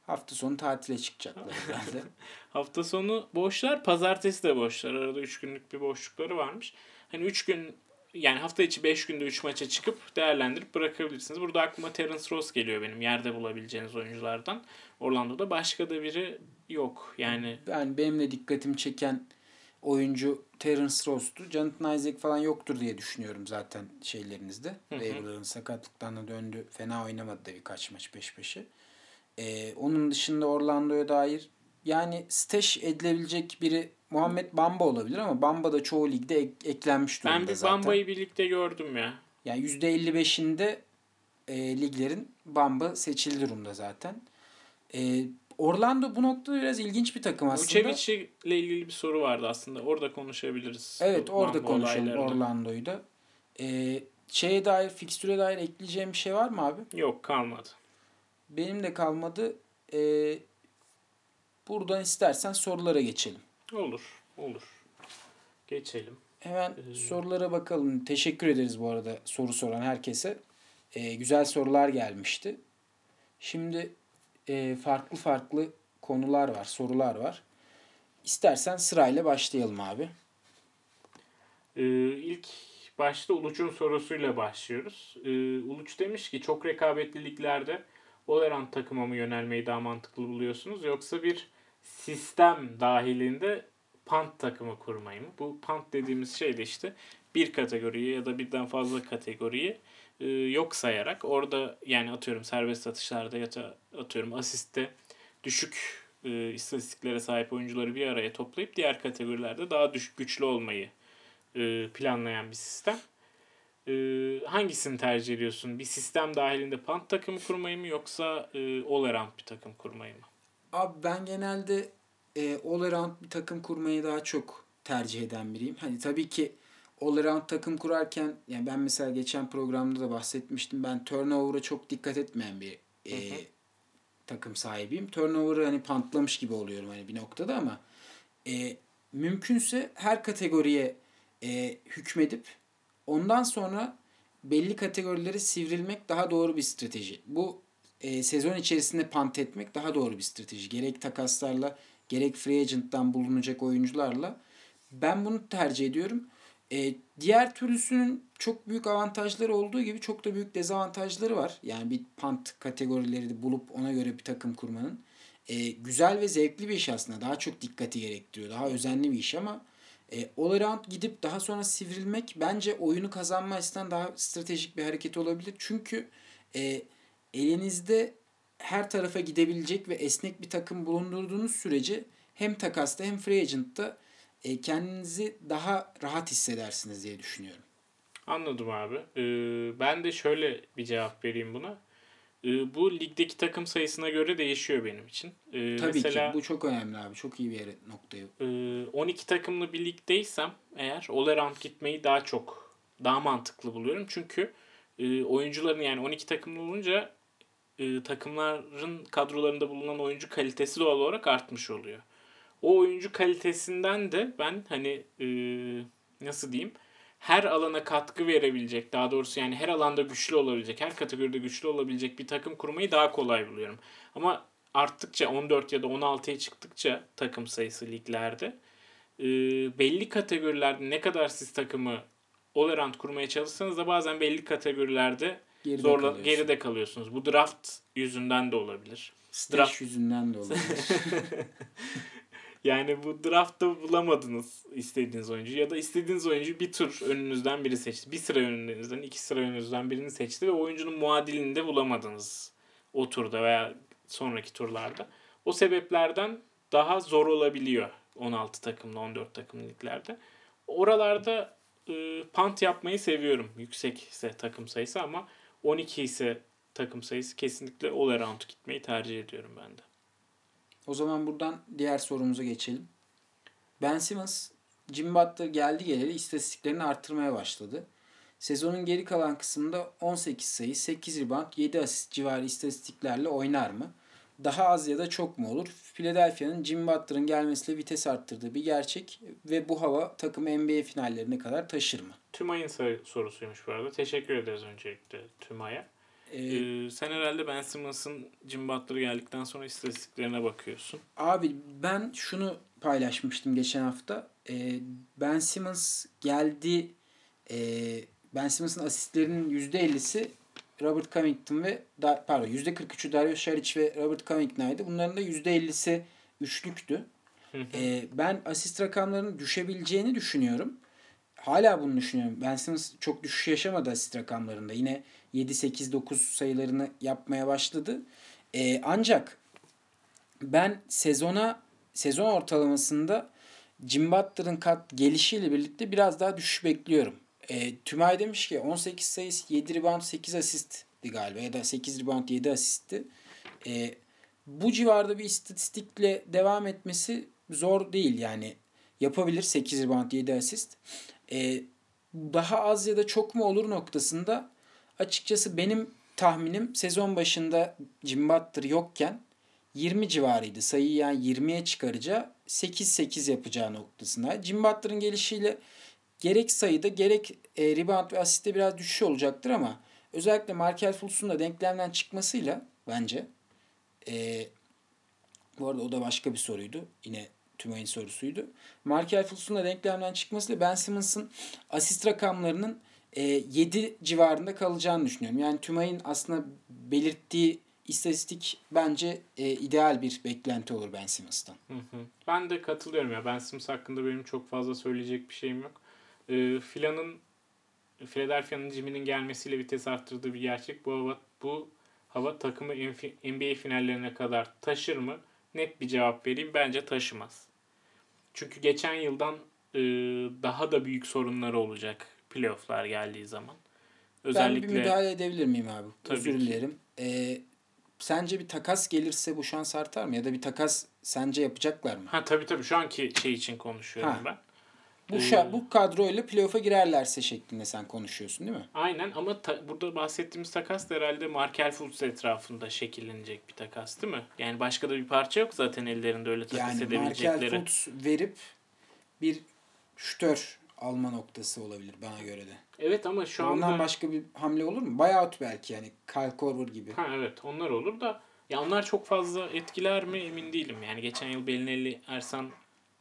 Speaker 1: Hafta sonu tatile çıkacaklar herhalde. [laughs]
Speaker 2: Hafta sonu boşlar, pazartesi de boşlar. Arada 3 günlük bir boşlukları varmış. Hani 3 gün yani hafta içi 5 günde 3 maça çıkıp değerlendirip bırakabilirsiniz. Burada aklıma Terence Ross geliyor benim yerde bulabileceğiniz oyunculardan. Orlando'da başka da biri yok. Yani
Speaker 1: Yani benim de dikkatimi çeken oyuncu Terence Ross'tu. Jonathan Isaac falan yoktur diye düşünüyorum zaten şeylerinizde. Waiver'ların sakatlıktan da döndü. Fena oynamadı da birkaç maç peş peşe. Ee, onun dışında Orlando'ya dair yani stash edilebilecek biri Muhammed Bamba olabilir ama Bamba da çoğu ligde ek- eklenmiş durumda
Speaker 2: ben bir
Speaker 1: zaten.
Speaker 2: Bamba'yı birlikte gördüm ya.
Speaker 1: Yani %55'inde e, liglerin Bamba seçildi durumda zaten. E, Orlando bu noktada biraz ilginç bir takım aslında.
Speaker 2: Vucevic ile ilgili bir soru vardı aslında. Orada konuşabiliriz.
Speaker 1: Evet
Speaker 2: Bu
Speaker 1: orada konuşalım. Orlando'yu da. E, şeye dair, fikstüre dair ekleyeceğim bir şey var mı abi?
Speaker 2: Yok kalmadı.
Speaker 1: Benim de kalmadı. E, buradan istersen sorulara geçelim.
Speaker 2: Olur. Olur. Geçelim.
Speaker 1: Hemen
Speaker 2: Ee,
Speaker 1: sorulara bakalım. Teşekkür ederiz bu arada soru soran herkese. Ee, güzel sorular gelmişti. Şimdi e, farklı farklı konular var, sorular var. İstersen sırayla başlayalım abi.
Speaker 2: Ee, ilk başta Uluç'un sorusuyla başlıyoruz. Ee, Uluç demiş ki çok rekabetli liglerde Olerant takıma mı yönelmeyi daha mantıklı buluyorsunuz yoksa bir sistem dahilinde pant takımı kurmayı mı? Bu pant dediğimiz şey de işte bir kategoriyi ya da birden fazla kategoriyi e, yok sayarak orada yani atıyorum serbest atışlarda ya da atıyorum asiste düşük e, istatistiklere sahip oyuncuları bir araya toplayıp diğer kategorilerde daha düşük güçlü olmayı e, planlayan bir sistem. E, hangisini tercih ediyorsun? Bir sistem dahilinde pant takımı kurmayı mı yoksa e, all around bir takım kurmayı mı?
Speaker 1: Abi ben genelde e, all around bir takım kurmayı daha çok tercih eden biriyim. Hani tabii ki all around takım kurarken yani ben mesela geçen programda da bahsetmiştim. Ben turnover'a çok dikkat etmeyen bir e,
Speaker 2: Hı hı.
Speaker 1: takım sahibiyim. Turnover'ı hani pantlamış gibi oluyorum hani bir noktada ama e, mümkünse her kategoriye e, hükmedip ondan sonra belli kategorilere sivrilmek daha doğru bir strateji. Bu e, sezon içerisinde pant etmek daha doğru bir strateji. Gerek takaslarla gerek free agent'tan bulunacak oyuncularla. Ben bunu tercih ediyorum. E, diğer türlüsünün çok büyük avantajları olduğu gibi çok da büyük dezavantajları var. Yani bir pant kategorileri de bulup ona göre bir takım kurmanın. E, güzel ve zevkli bir iş aslında. Daha çok dikkati gerektiriyor. Daha özenli bir iş ama e, all around gidip daha sonra sivrilmek bence oyunu kazanma açısından daha stratejik bir hareket olabilir. Çünkü e, elinizde her tarafa gidebilecek ve esnek bir takım bulundurduğunuz sürece hem takasta hem free agent'ta e, kendinizi daha rahat hissedersiniz diye düşünüyorum.
Speaker 2: Anladım abi. Ee, ben de şöyle bir cevap vereyim buna. Ee, bu ligdeki takım sayısına göre değişiyor benim için. Ee,
Speaker 1: Tabii
Speaker 2: mesela,
Speaker 1: ki bu çok önemli abi. Çok iyi bir yere noktayı.
Speaker 2: e, 12 takımlı bir ligdeysem eğer all gitmeyi daha çok daha mantıklı buluyorum. Çünkü e, oyuncuların yani 12 takımlı olunca e, takımların kadrolarında bulunan oyuncu kalitesi doğal olarak artmış oluyor. O oyuncu kalitesinden de ben hani e, nasıl diyeyim her alana katkı verebilecek daha doğrusu yani her alanda güçlü olabilecek her kategoride güçlü olabilecek bir takım kurmayı daha kolay buluyorum. Ama arttıkça 14 ya da 16'ya çıktıkça takım sayısı liglerde e, belli kategorilerde ne kadar siz takımı all kurmaya çalışsanız da bazen belli kategorilerde
Speaker 1: Geride
Speaker 2: zorla
Speaker 1: kalıyorsun.
Speaker 2: geride kalıyorsunuz. Bu draft yüzünden de olabilir.
Speaker 1: Stash
Speaker 2: draft-
Speaker 1: yüzünden de olabilir. [laughs]
Speaker 2: Yani bu draftta bulamadınız istediğiniz oyuncu ya da istediğiniz oyuncu bir tur önünüzden biri seçti. Bir sıra önünüzden, iki sıra önünüzden birini seçti ve oyuncunun muadilini de bulamadınız o turda veya sonraki turlarda. O sebeplerden daha zor olabiliyor 16 takımlı, 14 takımlı liglerde. Oralarda e, punt yapmayı seviyorum yüksek ise takım sayısı ama 12 ise takım sayısı kesinlikle all around gitmeyi tercih ediyorum ben de.
Speaker 1: O zaman buradan diğer sorumuza geçelim. Ben Simmons, Jimmy Butler geldi geleli istatistiklerini arttırmaya başladı. Sezonun geri kalan kısmında 18 sayı, 8 rebound, 7 asist civarı istatistiklerle oynar mı? Daha az ya da çok mu olur? Philadelphia'nın Jimmy Butler'ın gelmesiyle vites arttırdığı bir gerçek ve bu hava takımı NBA finallerine kadar taşır mı?
Speaker 2: Tümay'ın sor- sorusuymuş bu arada. Teşekkür ederiz öncelikle Tümay'a.
Speaker 1: Ee,
Speaker 2: Ee, sen herhalde Ben Simmons'ın Jim Butler geldikten sonra istatistiklerine bakıyorsun.
Speaker 1: Abi ben şunu paylaşmıştım geçen hafta. Ee, ben Simmons geldi. Ee, ben Simmons'ın asistlerinin %50'si Robert Covington ve pardon %43'ü Dario Saric ve Robert Covington'aydı. Bunların da %50'si üçlüktü. E, ben asist rakamlarının düşebileceğini düşünüyorum. Hala bunu düşünüyorum. Ben Simmons çok düşüş yaşamadı asist rakamlarında. Yine 7, 8, 9 sayılarını yapmaya başladı. E, ancak ben sezona sezon ortalamasında Jim Butler'ın kat gelişiyle birlikte biraz daha düşüş bekliyorum. E, Tümay demiş ki 18 sayı 7 rebound 8 asistti galiba ya da 8 rebound 7 asistti. E, bu civarda bir istatistikle devam etmesi zor değil yani. Yapabilir 8 rebound 7 asist. E, daha az ya da çok mu olur noktasında açıkçası benim tahminim sezon başında Jim Butler yokken 20 civarıydı. Sayıyı yani 20'ye çıkaracağı 8-8 yapacağı noktasında. Jim Butler'ın gelişiyle gerek sayıda gerek e, rebound ve asiste biraz düşüş olacaktır ama özellikle Markel Fultz'un da denklemden çıkmasıyla bence e, bu arada o da başka bir soruydu. Yine Tümay'ın sorusuydu. Markel Fultz'un da denklemden çıkmasıyla Ben Simmons'ın asist rakamlarının e, 7 civarında kalacağını düşünüyorum. Yani Tümay'ın aslında belirttiği istatistik bence e, ideal bir beklenti olur Ben Simmons'tan.
Speaker 2: Hı hı. Ben de katılıyorum ya. Ben Simmons hakkında benim çok fazla söyleyecek bir şeyim yok. E, Filan'ın Philadelphia'nın Jimmy'nin gelmesiyle vites arttırdığı bir gerçek. Bu hava, bu hava takımı NBA finallerine kadar taşır mı? Net bir cevap vereyim. Bence taşımaz. Çünkü geçen yıldan e, daha da büyük sorunları olacak playofflar geldiği zaman.
Speaker 1: Özellikle... Ben bir müdahale edebilir miyim abi? Tabii Özür dilerim. Ee, sence bir takas gelirse bu şans artar mı? Ya da bir takas sence yapacaklar mı?
Speaker 2: Ha tabii tabii şu anki şey için konuşuyorum ha. ben.
Speaker 1: Bu ee, bu kadroyla playoff'a girerlerse şeklinde sen konuşuyorsun değil mi?
Speaker 2: Aynen ama ta, burada bahsettiğimiz takas da herhalde Markel Fultz etrafında şekillenecek bir takas değil mi? Yani başka da bir parça yok zaten ellerinde öyle takas yani edebilecekleri. Yani
Speaker 1: Markel Fultz verip bir şütör alma noktası olabilir bana göre de.
Speaker 2: Evet ama şu
Speaker 1: Ondan anda... Ondan başka bir hamle olur mu? Buyout belki yani. Kyle Korver gibi.
Speaker 2: Ha evet onlar olur da ya onlar çok fazla etkiler mi emin değilim. Yani geçen yıl Belinelli Ersan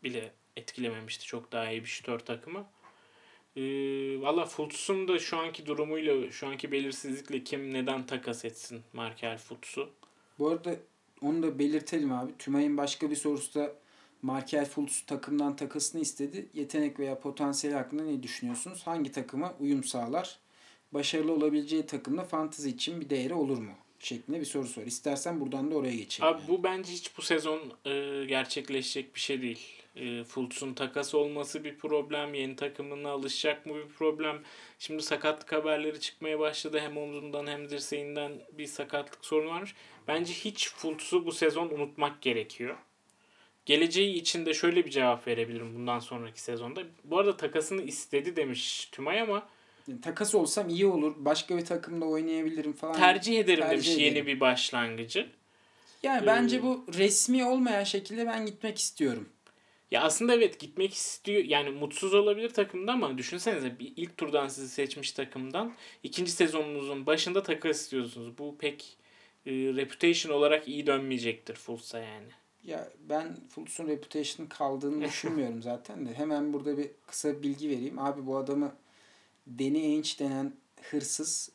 Speaker 2: bile etkilememişti çok daha iyi bir şütör takımı. Ee, Valla Fultz'un da şu anki durumuyla, şu anki belirsizlikle kim neden takas etsin Markel Fultz'u?
Speaker 1: Bu arada onu da belirtelim abi. Tümay'ın başka bir sorusu da Markel Fultz takımdan takasını istedi. Yetenek veya potansiyel hakkında ne düşünüyorsunuz? Hangi takıma uyum sağlar? Başarılı olabileceği takımda fantezi için bir değeri olur mu? Şeklinde bir soru sor. İstersen buradan da oraya geçelim.
Speaker 2: Abi yani. bu bence hiç bu sezon e, gerçekleşecek bir şey değil. E, Fultz'un takas olması bir problem. Yeni takımına alışacak mı bir problem. Şimdi sakatlık haberleri çıkmaya başladı. Hem omzundan hem dirseğinden bir sakatlık sorunu varmış. Bence hiç Fultz'u bu sezon unutmak gerekiyor. Geleceği için de şöyle bir cevap verebilirim bundan sonraki sezonda. Bu arada takasını istedi demiş Tümay ama
Speaker 1: takas olsam iyi olur. Başka bir takımda oynayabilirim falan.
Speaker 2: Tercih ederim tercih demiş ederim. yeni bir başlangıcı.
Speaker 1: Yani ee, bence bu resmi olmayan şekilde ben gitmek istiyorum.
Speaker 2: Ya aslında evet gitmek istiyor. Yani mutsuz olabilir takımda ama düşünsenize bir ilk turdan sizi seçmiş takımdan ikinci sezonunuzun başında takas istiyorsunuz. Bu pek e, reputation olarak iyi dönmeyecektir Fultz'a yani.
Speaker 1: Ya ben Fultz'un reputation kaldığını [laughs] düşünmüyorum zaten de. Hemen burada bir kısa bilgi vereyim. Abi bu adamı Danny Ainge denen hırsız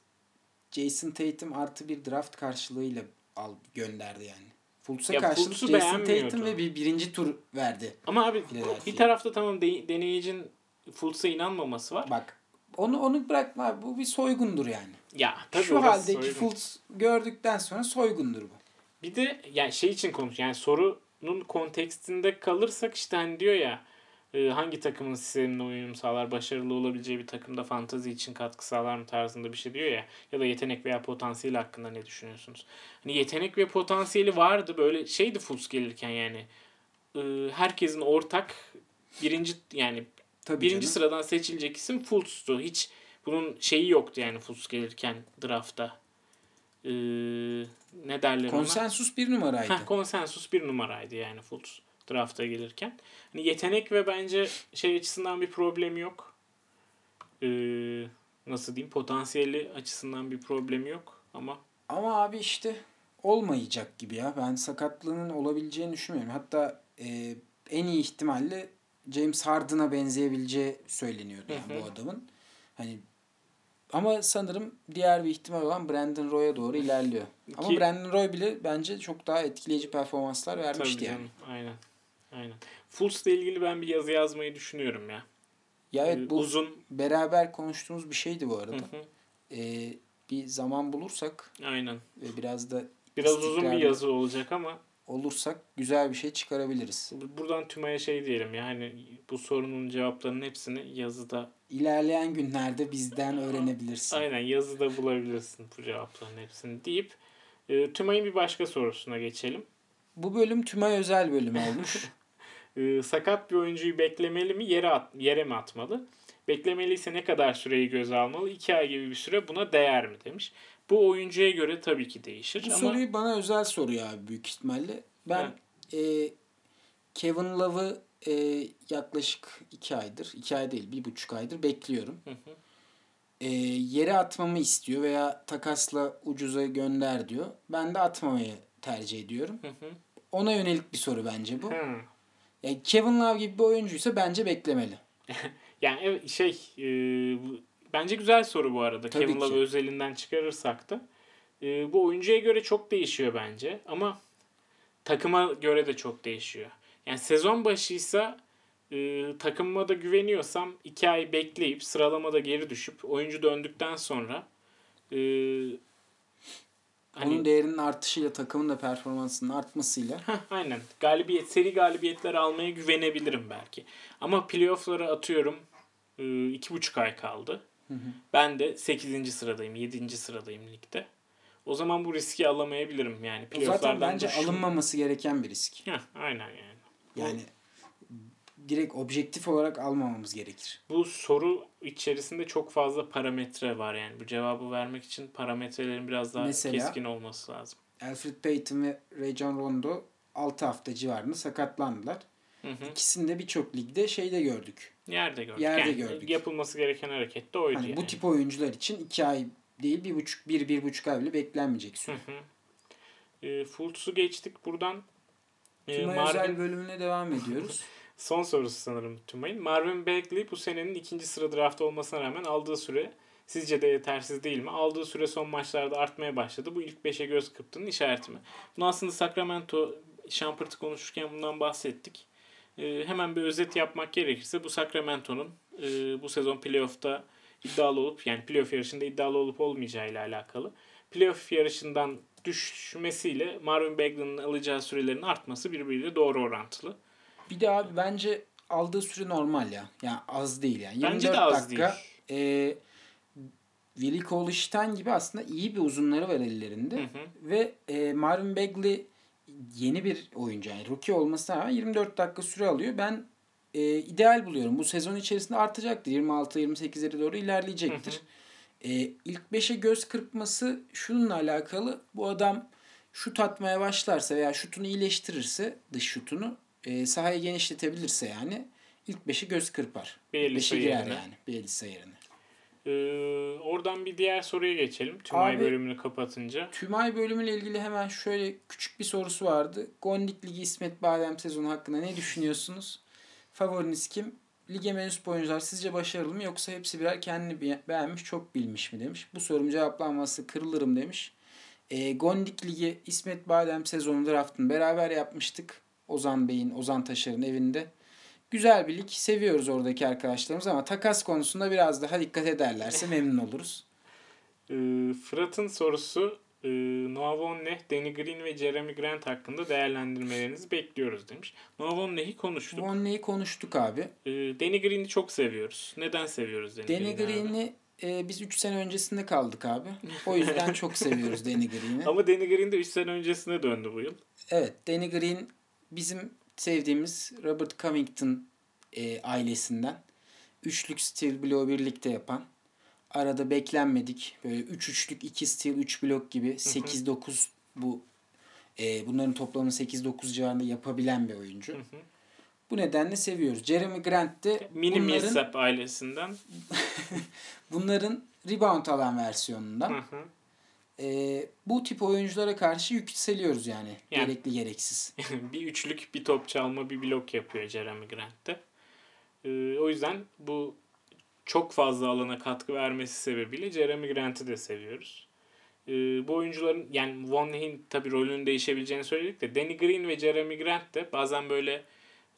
Speaker 1: Jason Tatum artı bir draft karşılığıyla al gönderdi yani. Fultz'a karşılık Jason Tatum ve bir birinci tur verdi.
Speaker 2: Ama abi bir tarafta tamam deneyicin Fultz'a inanmaması var.
Speaker 1: Bak onu onu bırakma bu bir soygundur yani. Ya tabii Şu haldeki soygun. Fultz gördükten sonra soygundur bu.
Speaker 2: Bir de yani şey için konuş yani sorunun kontekstinde kalırsak işte hani diyor ya e, hangi takımın sistemine uyum sağlar, başarılı olabileceği bir takımda fantazi için katkı sağlar mı tarzında bir şey diyor ya. Ya da yetenek veya potansiyeli hakkında ne düşünüyorsunuz? Hani yetenek ve potansiyeli vardı böyle şeydi Fultz gelirken yani. E, herkesin ortak birinci yani Tabii birinci canım. sıradan seçilecek isim Fultz'tu. Hiç bunun şeyi yoktu yani Fultz gelirken draftta. Ee, ne derler
Speaker 1: Konsensus ona? bir numaraydı.
Speaker 2: Heh, konsensus bir numaraydı yani Fultz drafta gelirken. Hani yetenek ve bence şey açısından bir problem yok. Ee, nasıl diyeyim potansiyeli açısından bir problem yok ama
Speaker 1: ama abi işte olmayacak gibi ya. Ben sakatlığının olabileceğini düşünmüyorum. Hatta e, en iyi ihtimalle James Harden'a benzeyebileceği söyleniyordu yani bu adamın. Hani Ama sanırım diğer bir ihtimal olan Brandon Roy'a doğru ilerliyor. Ama
Speaker 2: Ki-
Speaker 1: Brandon Roy bile bence çok daha etkileyici performanslar vermişti
Speaker 2: Tabii
Speaker 1: yani.
Speaker 2: canım, Aynen. Aynen. Fultz'la ilgili ben bir yazı yazmayı düşünüyorum ya.
Speaker 1: Ya
Speaker 2: Ee,
Speaker 1: evet bu
Speaker 2: uzun.
Speaker 1: beraber konuştuğumuz bir şeydi bu
Speaker 2: Hı
Speaker 1: arada.
Speaker 2: hı.
Speaker 1: Ee, bir zaman bulursak
Speaker 2: Aynen.
Speaker 1: ve biraz da
Speaker 2: Biraz uzun bir yazı olacak ama
Speaker 1: olursak güzel bir şey çıkarabiliriz.
Speaker 2: buradan Tümay'a şey diyelim yani bu sorunun cevaplarının hepsini yazıda
Speaker 1: İlerleyen günlerde bizden öğrenebilirsin.
Speaker 2: aynen yazıda bulabilirsin bu cevapların hepsini deyip e, Tümay'ın bir başka sorusuna geçelim.
Speaker 1: Bu bölüm Tümay özel bölümü olmuş. [laughs]
Speaker 2: E, sakat bir oyuncuyu beklemeli mi yere at, yere mi atmalı? Beklemeliyse ne kadar süreyi göze almalı? 2 ay gibi bir süre buna değer mi demiş. Bu oyuncuya göre tabii ki değişir
Speaker 1: Bu
Speaker 2: ama
Speaker 1: soruyu bana özel soruyor abi büyük ihtimalle. Ben e, Kevin Love'ı e, yaklaşık iki aydır, iki ay değil bir buçuk aydır bekliyorum.
Speaker 2: Hı hı.
Speaker 1: E, yere atmamı istiyor veya takasla ucuza gönder diyor. Ben de atmamayı tercih ediyorum.
Speaker 2: Hı hı.
Speaker 1: Ona yönelik bir soru bence bu.
Speaker 2: Hı.
Speaker 1: Yani Kevin Love gibi bir oyuncuysa bence beklemeli. [laughs]
Speaker 2: Yani şey e, bu- bence güzel soru bu arada.
Speaker 1: Tabii
Speaker 2: Kevin Love özelinden çıkarırsak da. E, bu oyuncuya göre çok değişiyor bence ama takıma göre de çok değişiyor. Yani sezon başıysa e, takımıma da güveniyorsam iki ay bekleyip sıralamada geri düşüp oyuncu döndükten sonra e, hani-
Speaker 1: Onun değerinin artışıyla takımın da performansının artmasıyla
Speaker 2: Heh, aynen. Galibiyet, seri galibiyetler almaya güvenebilirim belki. Ama playoff'lara atıyorum e, iki buçuk ay kaldı. Ben de 8. sıradayım, 7. sıradayım ligde. O zaman bu riski alamayabilirim yani.
Speaker 1: zaten bence
Speaker 2: düşün-
Speaker 1: alınmaması gereken bir risk.
Speaker 2: Heh, aynen yani.
Speaker 1: Yani direkt objektif olarak almamamız gerekir.
Speaker 2: Bu soru içerisinde çok fazla parametre var yani. Bu cevabı vermek için parametrelerin biraz daha
Speaker 1: Mesela?
Speaker 2: keskin olması lazım.
Speaker 1: Alfred Payton ve Rajon Rondo 6 hafta civarında sakatlandılar.
Speaker 2: Hı hı.
Speaker 1: İkisini de birçok ligde şeyde gördük.
Speaker 2: Yerde gördük.
Speaker 1: Yerde
Speaker 2: yani
Speaker 1: gördük.
Speaker 2: Yapılması gereken hareket de oydu
Speaker 1: Hani
Speaker 2: yani.
Speaker 1: bu tip oyuncular için 2 ay değil bir buçuk, bir, bir buçuk ay bile beklenmeyecek süre.
Speaker 2: Hı hı. E, Fultz'u geçtik buradan. E,
Speaker 1: Tümay
Speaker 2: Marvin-
Speaker 1: özel bölümüne devam ediyoruz. [laughs]
Speaker 2: Son sorusu sanırım Tümay'ın. Marvin Bagley bu senenin ikinci sıra draft olmasına rağmen aldığı süre sizce de yetersiz değil mi? Aldığı süre son maçlarda artmaya başladı. Bu ilk 5'e göz kırptığının işareti mi? Bunu aslında Sacramento Shumpert'ı konuşurken bundan bahsettik. Ee, hemen bir özet yapmak gerekirse bu Sacramento'nun e, bu sezon playoff'ta iddialı olup yani playoff yarışında iddialı olup olmayacağı ile alakalı. Playoff yarışından düşmesiyle Marvin Bagley'nin alacağı sürelerin artması birbiriyle doğru orantılı.
Speaker 1: Bir de abi bence aldığı süre normal ya. Yani az değil yani. 24
Speaker 2: Bence de az
Speaker 1: dakika e, Willie Cauley-Stein gibi aslında iyi bir uzunları var ellerinde.
Speaker 2: Hı hı.
Speaker 1: Ve e, Marvin Bagley yeni bir oyuncu yani rookie olmasına rağmen 24 dakika süre alıyor. Ben e, ideal buluyorum. Bu sezon içerisinde artacaktır. 26-28'lere doğru ilerleyecektir. E, ilk 5'e göz kırpması şununla alakalı. Bu adam şut atmaya başlarsa veya şutunu iyileştirirse dış şutunu e, sahayı genişletebilirse yani ilk 5'e göz kırpar.
Speaker 2: Bielsa
Speaker 1: 5'e girer
Speaker 2: yerine.
Speaker 1: yani Bielsa yerine.
Speaker 2: Ee, oradan bir diğer soruya geçelim. Tümay
Speaker 1: Abi-
Speaker 2: bölümünü kapatınca.
Speaker 1: Tümay bölümüyle ilgili hemen şöyle küçük bir sorusu vardı. Gondik Ligi İsmet Badem sezonu hakkında ne düşünüyorsunuz? Favoriniz kim? Lige mensup oyuncular sizce başarılı mı yoksa hepsi birer kendini be- beğenmiş çok bilmiş mi demiş. Bu sorum cevaplanması kırılırım demiş. E, Gondik Ligi İsmet Badem sezonu draftını beraber yapmıştık. Ozan Bey'in, Ozan Taşar'ın evinde. Güzel bir lig. Seviyoruz oradaki arkadaşlarımız ama takas konusunda biraz daha dikkat ederlerse memnun oluruz. [laughs]
Speaker 2: Ee, Fırat'ın sorusu e, Noah Vonleh, Danny Green ve Jeremy Grant hakkında değerlendirmelerinizi bekliyoruz demiş. Noah Vonleh'i konuştuk.
Speaker 1: Vonley'i konuştuk abi.
Speaker 2: Ee, Danny Green'i çok seviyoruz. Neden seviyoruz Danny,
Speaker 1: Danny?
Speaker 2: Green'i
Speaker 1: e, biz 3 sene öncesinde kaldık abi. O yüzden çok [laughs] seviyoruz Danny Green'i.
Speaker 2: Ama Danny Green de 3 sene öncesine döndü bu yıl.
Speaker 1: Evet Danny Green bizim sevdiğimiz Robert Covington e, ailesinden. Üçlük steal bloğu birlikte yapan. Arada beklenmedik. Böyle 3 üçlük 2 steal 3 blok gibi 8-9 bu e, bunların toplamı 8-9 civarında yapabilen bir oyuncu.
Speaker 2: Hı hı.
Speaker 1: Bu nedenle seviyoruz. Jeremy Grant de
Speaker 2: Mini
Speaker 1: bunların,
Speaker 2: Millsap ailesinden. [laughs]
Speaker 1: bunların rebound alan versiyonundan.
Speaker 2: Hı hı.
Speaker 1: Ee, bu tip oyunculara karşı yükseliyoruz yani.
Speaker 2: Yani-
Speaker 1: Gerekli gereksiz. [laughs]
Speaker 2: bir üçlük, bir top çalma, bir blok yapıyor Jeremy Grant'te. Ee, o yüzden bu çok fazla alana katkı vermesi sebebiyle Jeremy Grant'ı da seviyoruz. Ee, bu oyuncuların yani Von Leh'in tabii rolünün değişebileceğini söyledik de Danny Green ve Jeremy Grant de bazen böyle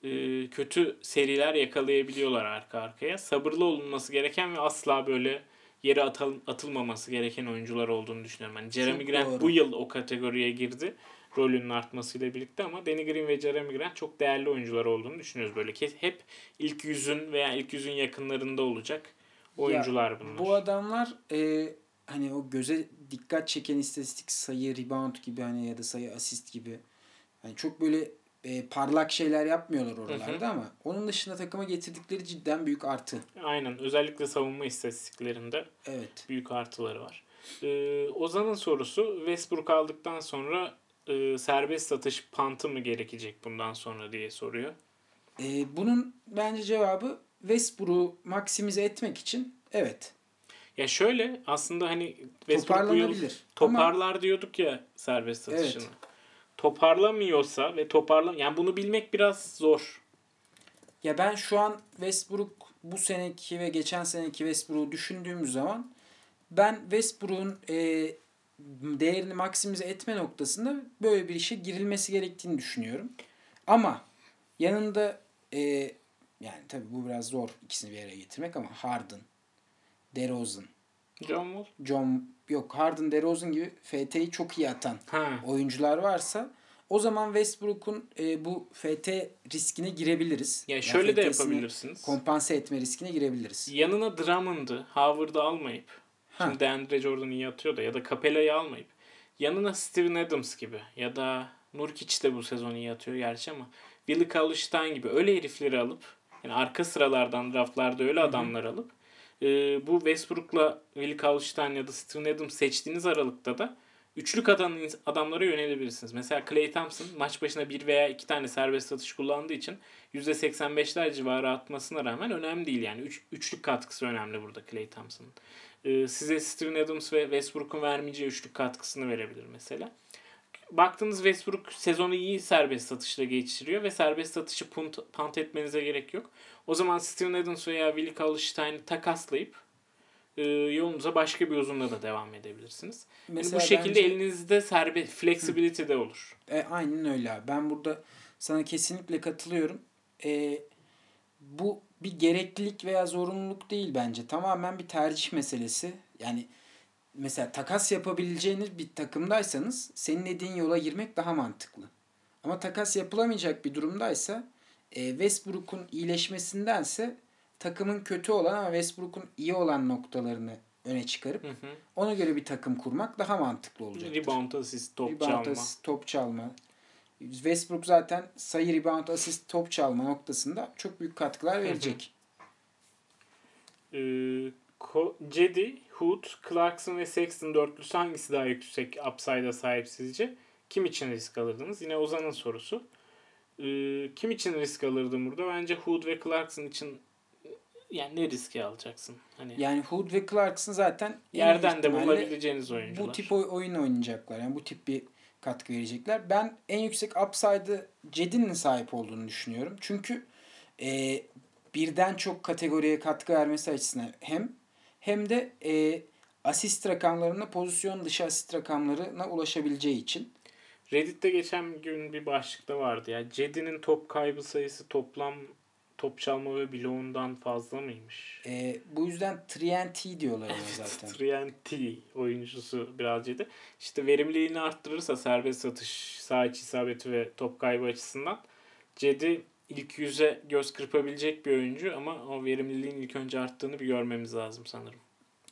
Speaker 2: e, kötü seriler yakalayabiliyorlar arka arkaya. Sabırlı olunması gereken ve asla böyle yere atıl, atılmaması gereken oyuncular olduğunu düşünüyorum. Hani Jeremy
Speaker 1: Çok
Speaker 2: Grant
Speaker 1: doğru.
Speaker 2: bu yıl o kategoriye girdi rolünün artmasıyla birlikte ama Danny Green ve Jeremy Grant çok değerli oyuncular olduğunu düşünüyoruz böyle. Ki hep ilk yüzün veya ilk yüzün yakınlarında olacak oyuncular bunlar.
Speaker 1: Bu adamlar e, hani o göze dikkat çeken istatistik sayı, rebound gibi hani ya da sayı asist gibi hani çok böyle e, parlak şeyler yapmıyorlar oralarda ama onun dışında takıma getirdikleri cidden büyük artı.
Speaker 2: Aynen. Özellikle savunma istatistiklerinde
Speaker 1: Evet.
Speaker 2: büyük artıları var. Ee, Ozan'ın sorusu Westbrook aldıktan sonra e, serbest satış pantı mı gerekecek bundan sonra diye soruyor.
Speaker 1: E, bunun bence cevabı Westbrook'u maksimize etmek için evet.
Speaker 2: Ya şöyle aslında hani Westbrook bu yıl
Speaker 1: Toparlanabilir.
Speaker 2: toparlar diyorduk ya serbest satışını.
Speaker 1: Evet.
Speaker 2: Toparlamıyorsa ve toparlam yani bunu bilmek biraz zor.
Speaker 1: Ya ben şu an Westbrook bu seneki ve geçen seneki Westbrook'u düşündüğümüz zaman ben Westbrook'un e, değerini maksimize etme noktasında böyle bir işe girilmesi gerektiğini düşünüyorum. Ama yanında e, yani tabii bu biraz zor ikisini bir araya getirmek ama Harden, DeRozan,
Speaker 2: John Wall.
Speaker 1: John yok Harden, DeRozan gibi FT'yi çok iyi atan
Speaker 2: Ha.
Speaker 1: oyuncular varsa o zaman Westbrook'un e, bu FT riskine girebiliriz.
Speaker 2: Ya
Speaker 1: Yani
Speaker 2: şöyle de yapabilirsiniz.
Speaker 1: Kompanse etme riskine girebiliriz.
Speaker 2: Yanına Drummond'ı, Howard'ı almayıp
Speaker 1: Ha.
Speaker 2: şimdi DeAndre Jordan iyi atıyor da ya da Capella'yı almayıp yanına Steven Adams gibi ya da Nurkic de bu sezon iyi atıyor gerçi ama Willie Cauley-Stein gibi öyle herifleri alıp yani arka sıralardan draftlarda öyle adamlar alıp e, bu Westbrook'la Willie Cauley-Stein ya da Steven Adams seçtiğiniz aralıkta da üçlük atan adamlara yönelebilirsiniz. Mesela Klay Thompson maç başına bir veya iki tane serbest atış kullandığı için %85'ler civarı atmasına rağmen önemli değil. Yani üç, üçlük katkısı önemli burada Klay Thompson'ın. Ee, size Steven Adams ve Westbrook'un vermeyeceği üçlük katkısını verebilir mesela. Baktığınız Westbrook sezonu iyi serbest satışla geçiriyor ve serbest satışı punt, punt etmenize gerek yok. O zaman Steven Adams veya Willie Cauley-Stein'i takaslayıp e, yolunuza başka bir uzunla da devam edebilirsiniz. Yani
Speaker 1: Mesela
Speaker 2: bu şekilde
Speaker 1: bence-
Speaker 2: elinizde serbest flexibility de olur.
Speaker 1: E, aynen öyle abi. Ben burada sana kesinlikle katılıyorum. E, bu bir gereklilik veya zorunluluk değil bence. Tamamen bir tercih meselesi. Yani mesela takas yapabileceğiniz bir takımdaysanız senin dediğin yola girmek daha mantıklı. Ama takas yapılamayacak bir durumdaysa e, Westbrook'un iyileşmesindense takımın kötü olan ama Westbrook'un iyi olan noktalarını öne çıkarıp
Speaker 2: Hı hı.
Speaker 1: ona göre bir takım kurmak daha mantıklı olacak.
Speaker 2: Rebound, assist, top
Speaker 1: Rebound,
Speaker 2: çalma.
Speaker 1: asist, top çalma. Westbrook zaten sayı, rebound, asist, top çalma noktasında çok büyük katkılar verecek.
Speaker 2: Ee, Cedi, Hood, Clarkson ve Sexton dörtlüsü hangisi daha yüksek upside'a sahip sizce? Kim için risk alırdınız? Yine Ozan'ın sorusu. Ee, kim için risk alırdım burada? Bence Hood ve Clarkson için yani ne riski alacaksın? Hani
Speaker 1: Yani Hood ve Clarkson zaten en
Speaker 2: yerden de bulabileceğiniz oyuncular.
Speaker 1: bu tip oy- oyun oynayacaklar. Yani bu tip bir katkı verecekler. Ben en yüksek upside'ı Cedi'nin sahip olduğunu düşünüyorum. Çünkü e, birden çok kategoriye katkı vermesi açısından hem hem de e, asist rakamlarına pozisyon dışı asist rakamlarına ulaşabileceği için.
Speaker 2: Reddit'te geçen gün bir başlıkta vardı ya. Cedi'nin top kaybı sayısı toplam top çalma ve bloğundan fazla mıymış?
Speaker 1: E, bu yüzden TNT diyorlar ona zaten.
Speaker 2: TNT oyuncusu biraz Cedi. İşte verimliliğini arttırırsa serbest satış, sağ iç isabeti ve top kaybı açısından Cedi ilk yüze göz kırpabilecek bir oyuncu ama o verimliliğin ilk önce arttığını bir görmemiz lazım sanırım.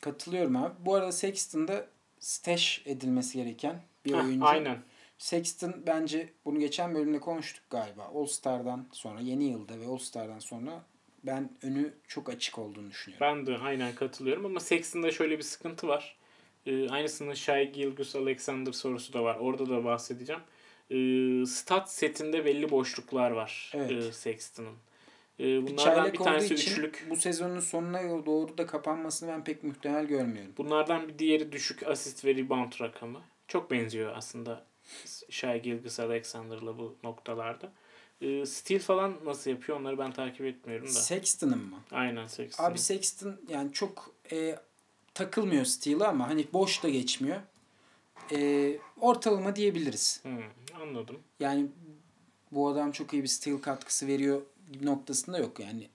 Speaker 1: Katılıyorum abi. Bu arada Sexton'da stash edilmesi gereken bir
Speaker 2: Heh,
Speaker 1: oyuncu.
Speaker 2: aynen.
Speaker 1: Sexton bence bunu geçen bölümde konuştuk galiba. All Star'dan sonra yeni yılda ve All Star'dan sonra ben önü çok açık olduğunu düşünüyorum.
Speaker 2: Ben de aynen katılıyorum ama Sexton'da şöyle bir sıkıntı var. Ee, aynısının Shai Gilgeous Alexander sorusu da var. Orada da bahsedeceğim. Ee, stat setinde belli boşluklar var
Speaker 1: Evet.
Speaker 2: e, Sexton'ın. Ee,
Speaker 1: Bir
Speaker 2: bunlardan bir
Speaker 1: olduğu
Speaker 2: tanesi üçlük.
Speaker 1: bu sezonun sonuna doğru da kapanmasını ben pek muhtemel görmüyorum.
Speaker 2: Bunlardan bir diğeri düşük asist ve rebound rakamı. Çok benziyor aslında Shai Gilgeous Alexander'la bu noktalarda. E, Steel falan nasıl yapıyor onları ben takip etmiyorum da.
Speaker 1: Sexton'ın mı?
Speaker 2: Aynen Sexton.
Speaker 1: Abi Sexton yani çok e, takılmıyor Steel'a ama hani boş da geçmiyor. E, ortalama diyebiliriz.
Speaker 2: Hmm, anladım.
Speaker 1: Yani bu adam çok iyi bir Steel katkısı veriyor noktasında yok yani.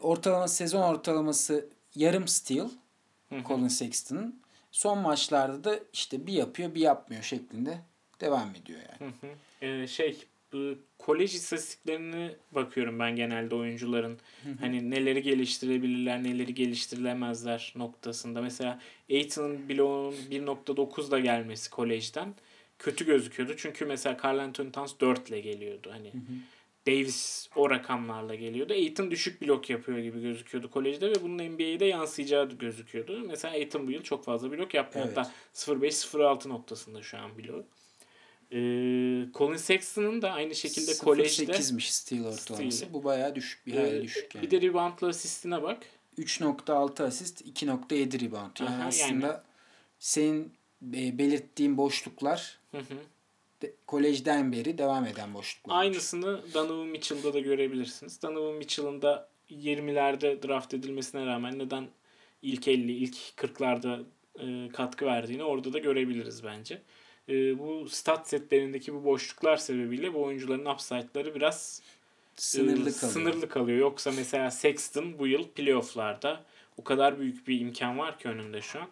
Speaker 1: Ortalama sezon ortalaması yarım Steel Colin Sexton'ın. Son maçlarda da işte bir yapıyor bir yapmıyor şeklinde devam ediyor yani.
Speaker 2: Hı hı. Ee, şey bu kolej istatistiklerine bakıyorum ben genelde oyuncuların hani neleri geliştirebilirler neleri geliştirilemezler noktasında. Mesela Aiton'un bloğunun 1.9'da gelmesi kolejden kötü gözüküyordu. Çünkü mesela Carl Anthony Towns 4 ile geliyordu. Hani Davis o rakamlarla geliyordu. Aiton düşük blok yapıyor gibi gözüküyordu kolejde ve bunun NBA'de yansıyacağı gözüküyordu. Mesela Aiton bu yıl çok fazla blok yapmıyor.
Speaker 1: Evet.
Speaker 2: Hatta 0.5-0.6 noktasında şu an bloğu. Ee, Colin Sexton'ın da aynı şekilde kolejde
Speaker 1: 0.8'miş Steel ortalaması.
Speaker 2: Steal.
Speaker 1: Bu bayağı düşük bir
Speaker 2: Ee,
Speaker 1: düşük yani.
Speaker 2: bir de reboundla asistine bak.
Speaker 1: 3.6 asist, 2.7 rebound. Yani
Speaker 2: Aha,
Speaker 1: aslında
Speaker 2: yani.
Speaker 1: senin e, belirttiğin boşluklar
Speaker 2: Hı hı.
Speaker 1: de, kolejden beri devam eden boşluklar.
Speaker 2: Aynısını Donovan Mitchell'da da görebilirsiniz. Donovan Mitchell'ın da 20'lerde draft edilmesine rağmen neden ilk 50, ilk 40'larda e, katkı verdiğini orada da görebiliriz bence. E, bu stat setlerindeki bu boşluklar sebebiyle bu oyuncuların upside'ları biraz
Speaker 1: sınırlı
Speaker 2: e,
Speaker 1: kalıyor.
Speaker 2: sınırlı kalıyor. Yoksa mesela Sexton bu yıl playoff'larda o kadar büyük bir imkan var ki önünde şu an.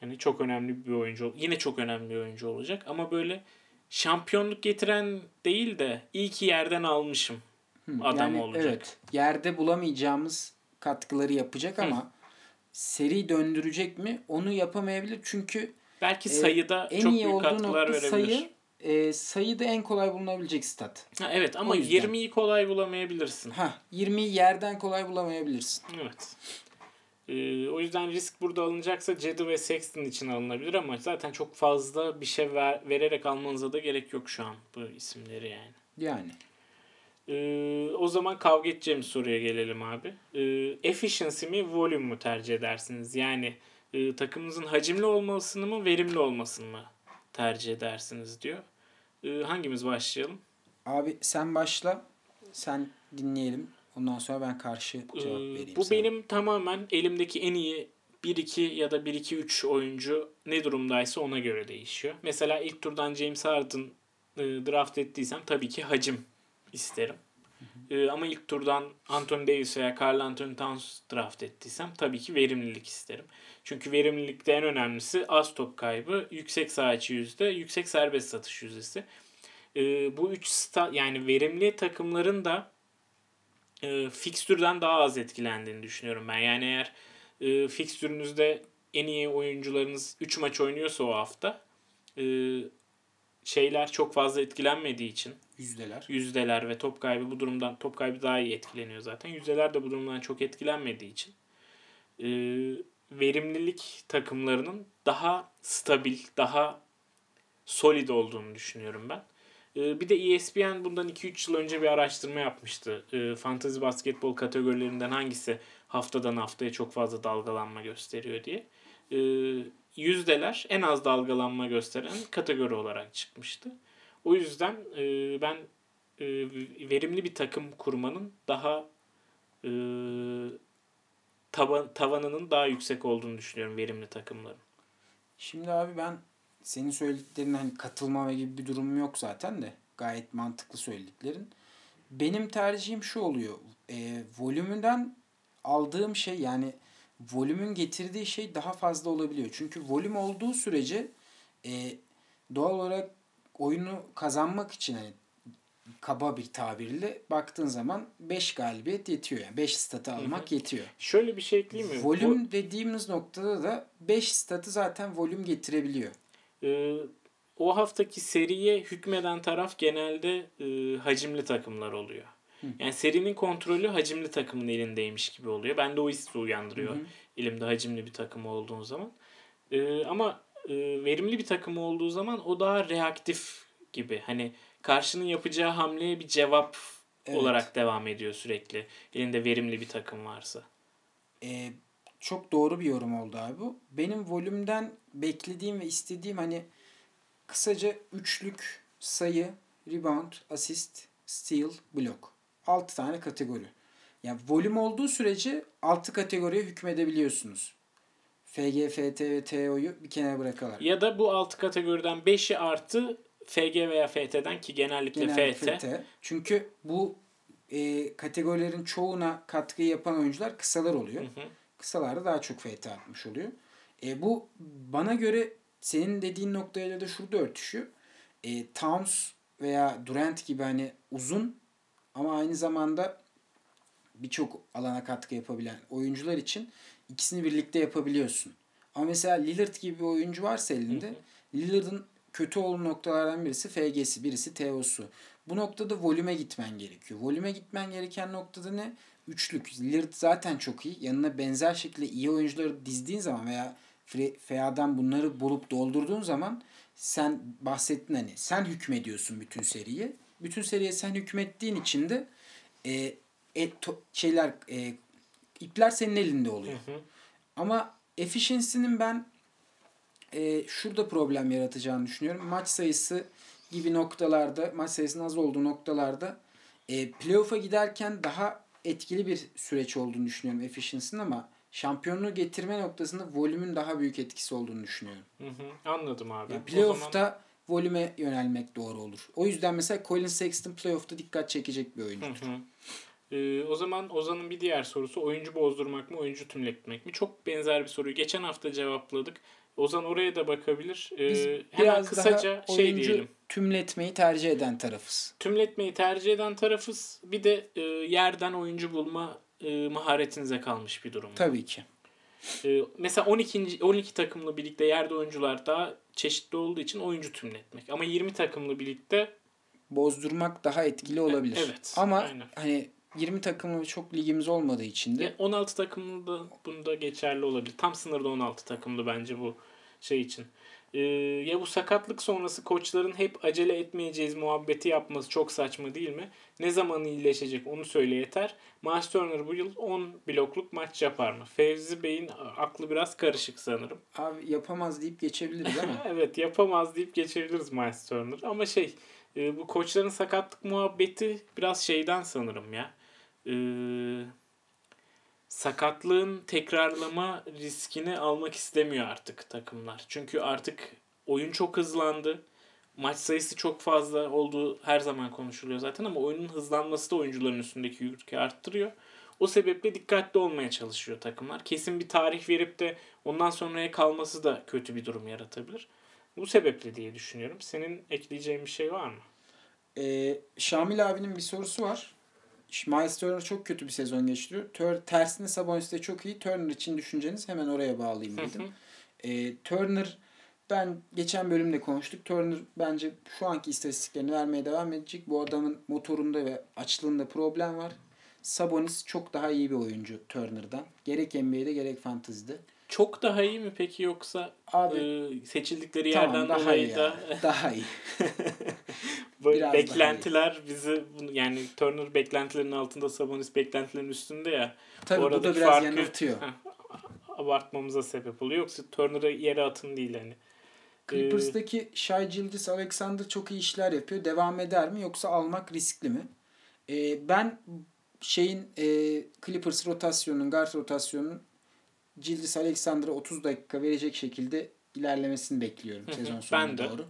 Speaker 2: Hani çok önemli bir oyuncu. Yine çok önemli bir oyuncu olacak ama böyle şampiyonluk getiren değil de iyi ki yerden almışım
Speaker 1: Hı,
Speaker 2: adam
Speaker 1: yani
Speaker 2: olacak.
Speaker 1: Evet. Yerde bulamayacağımız katkıları yapacak ama seri döndürecek mi? Onu yapamayabilir. Çünkü
Speaker 2: Belki
Speaker 1: e,
Speaker 2: sayıda
Speaker 1: en
Speaker 2: çok
Speaker 1: iyi
Speaker 2: büyük katkılar verebilir.
Speaker 1: sayı e, sayıda en kolay bulunabilecek stat.
Speaker 2: Ha, evet ama
Speaker 1: O yüzden.
Speaker 2: 20'yi kolay bulamayabilirsin.
Speaker 1: Ha 20'yi yerden kolay bulamayabilirsin.
Speaker 2: Evet. Ee, o yüzden risk burada alınacaksa Cedi ve Sexton için alınabilir ama zaten çok fazla bir şey ver, vererek almanıza da gerek yok şu an bu isimleri yani.
Speaker 1: Yani.
Speaker 2: Ee, o zaman kavga edeceğimiz soruya gelelim abi. Ee, efficiency mi, volume mu tercih edersiniz? Yani e, takımınızın hacimli olmasını mı, verimli olmasını mı tercih edersiniz diyor. Ee, hangimiz başlayalım?
Speaker 1: Abi sen başla. Sen dinleyelim. Ondan sonra ben karşı
Speaker 2: Ee,
Speaker 1: cevap vereyim
Speaker 2: bu
Speaker 1: sana.
Speaker 2: benim tamamen elimdeki en iyi 1-2 ya da 1-2-3 oyuncu ne durumdaysa ona göre değişiyor. Mesela ilk turdan James Harden e, draft ettiysem tabii ki hacim isterim. E, ama ilk turdan Anthony Davis veya Carl Anthony Towns draft ettiysem tabii ki verimlilik isterim. Çünkü verimlilikte en önemlisi az top kaybı, yüksek saha yüzde, yüksek serbest satış yüzdesi. E, bu üç sta yani verimli takımların da e, fikstürden daha az etkilendiğini düşünüyorum ben. Yani eğer e, fikstürünüzde en iyi oyuncularınız 3 maç oynuyorsa o hafta e, şeyler çok fazla etkilenmediği için
Speaker 1: Yüzdeler.
Speaker 2: yüzdeler ve top kaybı bu durumdan top kaybı daha iyi etkileniyor zaten. Yüzdeler de bu durumdan çok etkilenmediği için e, verimlilik takımlarının daha stabil, daha solid olduğunu düşünüyorum ben. E, bir de ESPN bundan 2-3 yıl önce bir araştırma yapmıştı. E, fantasy basketbol kategorilerinden hangisi haftadan haftaya çok fazla dalgalanma gösteriyor diye. E, yüzdeler en az dalgalanma gösteren kategori olarak çıkmıştı. O yüzden e, ben e, verimli bir takım kurmanın daha e, tava, tavanının daha yüksek olduğunu düşünüyorum verimli takımların.
Speaker 1: Şimdi abi ben senin söylediklerine hani katılmama gibi bir durumum yok zaten de. Gayet mantıklı söylediklerin. Benim tercihim şu oluyor. E, volümünden aldığım şey yani volümün getirdiği şey daha fazla olabiliyor. Çünkü volüm olduğu sürece e, doğal olarak oyunu kazanmak için hani kaba bir tabirle baktığın zaman 5 galibiyet yetiyor. Yani 5 statı almak yetiyor.
Speaker 2: Şöyle bir şey ekleyeyim mi?
Speaker 1: Volüm dediğimiz noktada da 5 statı zaten volüm getirebiliyor.
Speaker 2: Ee, o haftaki seriye hükmeden taraf genelde e, hacimli takımlar oluyor. Yani serinin kontrolü hacimli takımın elindeymiş gibi oluyor. Ben de o hissi uyandırıyor elimde hacimli bir takım olduğu zaman. Ee, ama e, verimli bir takım olduğu zaman o daha reaktif gibi. Hani karşının yapacağı hamleye bir cevap
Speaker 1: Evet.
Speaker 2: olarak devam ediyor sürekli. Elinde verimli bir takım varsa.
Speaker 1: Ee, çok doğru bir yorum oldu abi bu. Benim volümden beklediğim ve istediğim hani kısaca üçlük sayı, rebound, asist, steal, block. 6 tane kategori. Yani volüm olduğu sürece 6 kategoriye hükmedebiliyorsunuz. FG, FT ve TO'yu bir kenara bırakalar.
Speaker 2: Ya da bu 6 kategoriden 5'i artı FG veya FT'den ki genellikle,
Speaker 1: Genelde
Speaker 2: FT.
Speaker 1: Çünkü bu e, kategorilerin çoğuna katkı yapan oyuncular kısalar oluyor.
Speaker 2: Hı hı.
Speaker 1: Kısalarda daha çok FT atmış oluyor. E, bu bana göre senin dediğin noktayla da şurada örtüşüyor. E, Towns veya Durant gibi hani uzun ama aynı zamanda birçok alana katkı yapabilen oyuncular için ikisini birlikte yapabiliyorsun. Ama mesela Lillard gibi bir oyuncu varsa elinde Lillard'ın kötü olduğu noktalardan birisi FG'si, birisi TO'su. Bu noktada volüme gitmen gerekiyor. Volüme gitmen gereken noktada ne? Üçlük. Lillard zaten çok iyi. Yanına benzer şekilde iyi oyuncuları dizdiğin zaman veya FA'dan bunları bulup doldurduğun zaman sen bahsettin hani sen hükmediyorsun bütün seriye. Bütün seriye sen hükmettiğin için de e, et, şeyler e, ipler senin elinde oluyor.
Speaker 2: Hı hı.
Speaker 1: Ama efficiency'nin ben e, şurada problem yaratacağını düşünüyorum. Maç sayısı gibi noktalarda, maç sayısının az olduğu noktalarda e, playoff'a giderken daha etkili bir süreç olduğunu düşünüyorum efficiency'nin ama şampiyonluğu getirme noktasında volümün daha büyük etkisi olduğunu düşünüyorum.
Speaker 2: Hı hı. Anladım abi.
Speaker 1: Yani
Speaker 2: O
Speaker 1: playoff'ta
Speaker 2: zaman-
Speaker 1: volüme yönelmek doğru olur. O yüzden mesela Colin Sexton playoff'ta dikkat çekecek bir oyuncu.
Speaker 2: Hı hı. Ee, o zaman Ozan'ın bir diğer sorusu oyuncu bozdurmak mı, oyuncu tümletmek mi? Çok benzer bir soruyu geçen hafta cevapladık. Ozan oraya da bakabilir. Ee,
Speaker 1: Biz
Speaker 2: hemen
Speaker 1: biraz
Speaker 2: kısaca
Speaker 1: daha
Speaker 2: şey
Speaker 1: oyuncu
Speaker 2: diyelim.
Speaker 1: tümletmeyi tercih eden tarafız.
Speaker 2: Tümletmeyi tercih eden tarafız. Bir de e, yerden oyuncu bulma e, maharetinize kalmış bir durum.
Speaker 1: Tabii ki.
Speaker 2: Ee, mesela 12. 12 takımlı birlikte yerde oyuncular daha çeşitli olduğu için oyuncu tümletmek. Ama 20 takımlı birlikte
Speaker 1: bozdurmak daha etkili olabilir.
Speaker 2: evet,
Speaker 1: Ama
Speaker 2: aynen.
Speaker 1: hani 20 takımlı çok ligimiz olmadığı için de
Speaker 2: Ya 16 takımlı da bunda geçerli olabilir. Tam sınırda 16 takımlı bence bu şey için. Ee, ya bu sakatlık sonrası koçların hep acele etmeyeceğiz muhabbeti yapması çok saçma değil mi? Ne zaman iyileşecek onu söyle yeter. Miles Turner bu yıl 10 blokluk maç yapar mı? Fevzi Bey'in aklı biraz karışık sanırım.
Speaker 1: abi yapamaz deyip geçebiliriz ama [laughs]
Speaker 2: evet yapamaz deyip geçebiliriz Miles Turner. Ama şey e, bu koçların sakatlık muhabbeti biraz şeyden sanırım ya. E, sakatlığın tekrarlama riskini almak istemiyor artık takımlar. Çünkü artık oyun çok hızlandı. Maç sayısı çok fazla olduğu her zaman konuşuluyor zaten ama oyunun hızlanması da oyuncuların üstündeki yükü arttırıyor. O sebeple dikkatli olmaya çalışıyor takımlar. Kesin bir tarih verip de ondan sonraya kalması da kötü bir durum yaratabilir. Bu sebeple diye düşünüyorum. Senin ekleyeceğin bir şey var mı?
Speaker 1: Ee, Şamil abinin bir sorusu var. Miles Turner çok kötü bir sezon geçiriyor. Tur tersine Sabonis de çok iyi. Turner için düşünceniz hemen oraya bağlayayım dedim. Ee, Turner ben geçen bölümde konuştuk. Turner bence şu anki istatistiklerini vermeye devam edecek. Bu adamın motorunda ve açlığında problem var. Sabonis çok daha iyi bir oyuncu Turner'dan. Gerek NBA'de gerek Fantasy'de.
Speaker 2: Çok daha iyi mi peki yoksa
Speaker 1: Abi
Speaker 2: e, seçildikleri
Speaker 1: tamam
Speaker 2: yerden
Speaker 1: daha iyi
Speaker 2: dolayı da
Speaker 1: Daha iyi. [laughs] Biraz daha
Speaker 2: beklentiler bizi yani Turner beklentilerin altında Sabonis beklentilerin üstünde ya.
Speaker 1: Tabii bu da biraz
Speaker 2: farkı-
Speaker 1: yanıltıyor. [laughs]
Speaker 2: Heh, abartmamıza sebep oluyor. Yoksa Turner'ı yere atın değil hani.
Speaker 1: Clippers'daki Shai Gilgeous Alexander çok iyi işler yapıyor. Devam eder mi yoksa almak riskli mi? Ee, ben şeyin e, Clippers rotasyonunun, guard rotasyonunun Gilgeous Alexander'a 30 dakika verecek şekilde ilerlemesini bekliyorum
Speaker 2: Hı hı,
Speaker 1: sezon sonuna
Speaker 2: ben de.
Speaker 1: doğru.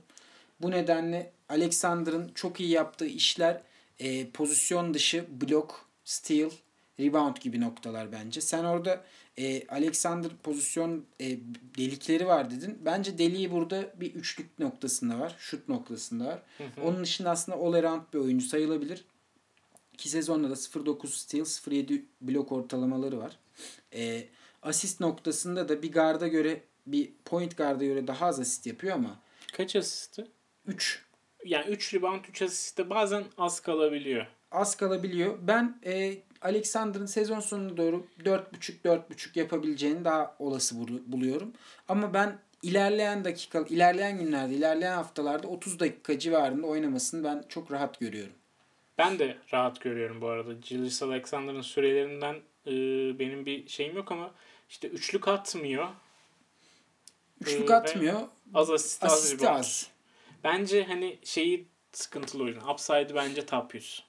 Speaker 1: Bu nedenle Alexander'ın çok iyi yaptığı işler e, pozisyon dışı blok, steal, rebound gibi noktalar bence. Sen orada e, Alexander pozisyon e, delikleri var dedin. Bence deliği burada bir üçlük noktasında var. Şut noktasında var. Onun dışında aslında all around bir oyuncu sayılabilir. İki sezonda da 0.9 steal, 0.7 blok ortalamaları var. E, asist noktasında da bir garda göre bir point garda göre daha az asist yapıyor ama
Speaker 2: Kaç asisti?
Speaker 1: 3
Speaker 2: Yani 3 rebound 3 asiste bazen az kalabiliyor.
Speaker 1: az kalabiliyor. Ben e, Alexander'ın sezon sonuna doğru 4.5-4.5 yapabileceğini daha olası bulu- buluyorum. Ama ben ilerleyen dakika, ilerleyen günlerde, ilerleyen haftalarda 30 dakika civarında oynamasını ben çok rahat görüyorum.
Speaker 2: Ben de rahat görüyorum bu arada. Gilles Alexander'ın sürelerinden e, benim bir şeyim yok ama işte üçlük atmıyor.
Speaker 1: Üçlük
Speaker 2: Ee,
Speaker 1: atmıyor.
Speaker 2: Az asist, az
Speaker 1: Asisti
Speaker 2: rebound.
Speaker 1: az.
Speaker 2: Bence hani şeyi sıkıntılı oyun. Upside'ı bence top 100.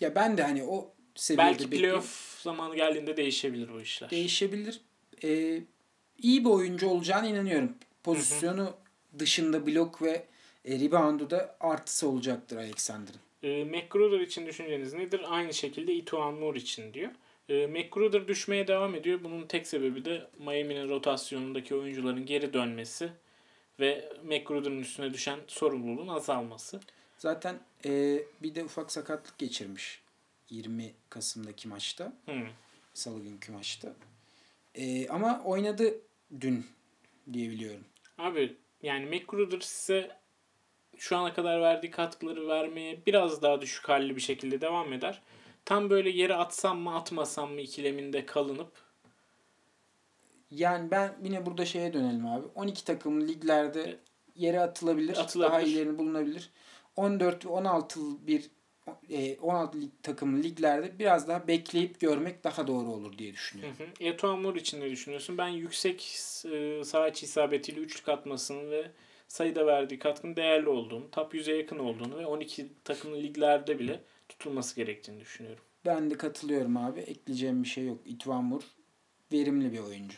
Speaker 1: Ya ben de hani o seviyede
Speaker 2: Belki
Speaker 1: bekliyorum.
Speaker 2: playoff zamanı geldiğinde değişebilir bu işler.
Speaker 1: değişebilir. Ee, iyi bir oyuncu olacağına inanıyorum. Pozisyonu dışında blok ve e, reboundu da artısı olacaktır Alexander'ın.
Speaker 2: E, McGruder için düşünceniz nedir? Aynı şekilde Ituan Moore için diyor. E, McGruder düşmeye devam ediyor. Bunun tek sebebi de Miami'nin rotasyonundaki oyuncuların geri dönmesi ve McGruder'ın üstüne düşen sorumluluğun azalması.
Speaker 1: Zaten e, bir de ufak sakatlık geçirmiş 20 Kasım'daki maçta.
Speaker 2: Hmm.
Speaker 1: Salı günkü maçta. E, ama oynadı dün diyebiliyorum.
Speaker 2: Abi yani McGruder size şu ana kadar verdiği katkıları vermeye biraz daha düşük halli bir şekilde devam eder. Tam böyle yere atsam mı atmasam mı ikileminde kalınıp
Speaker 1: Yani ben yine burada şeye dönelim abi. 12 takım liglerde yere atılabilir.
Speaker 2: Atılabilir.
Speaker 1: Daha ilerini bulunabilir. 14 ve 16 bir e, 16 lig, takımlı liglerde biraz daha bekleyip görmek daha doğru olur diye düşünüyorum.
Speaker 2: Hı hı. Eto'o Moore için ne düşünüyorsun? Ben yüksek e, sağ içi isabetiyle üçlük atmasının ve sayıda verdiği katkının değerli olduğunu, top 100'e yakın olduğunu ve 12 takımlı liglerde bile tutulması gerektiğini düşünüyorum.
Speaker 1: Ben de katılıyorum abi. Ekleyeceğim bir şey yok. İtvan Mur verimli bir oyuncu.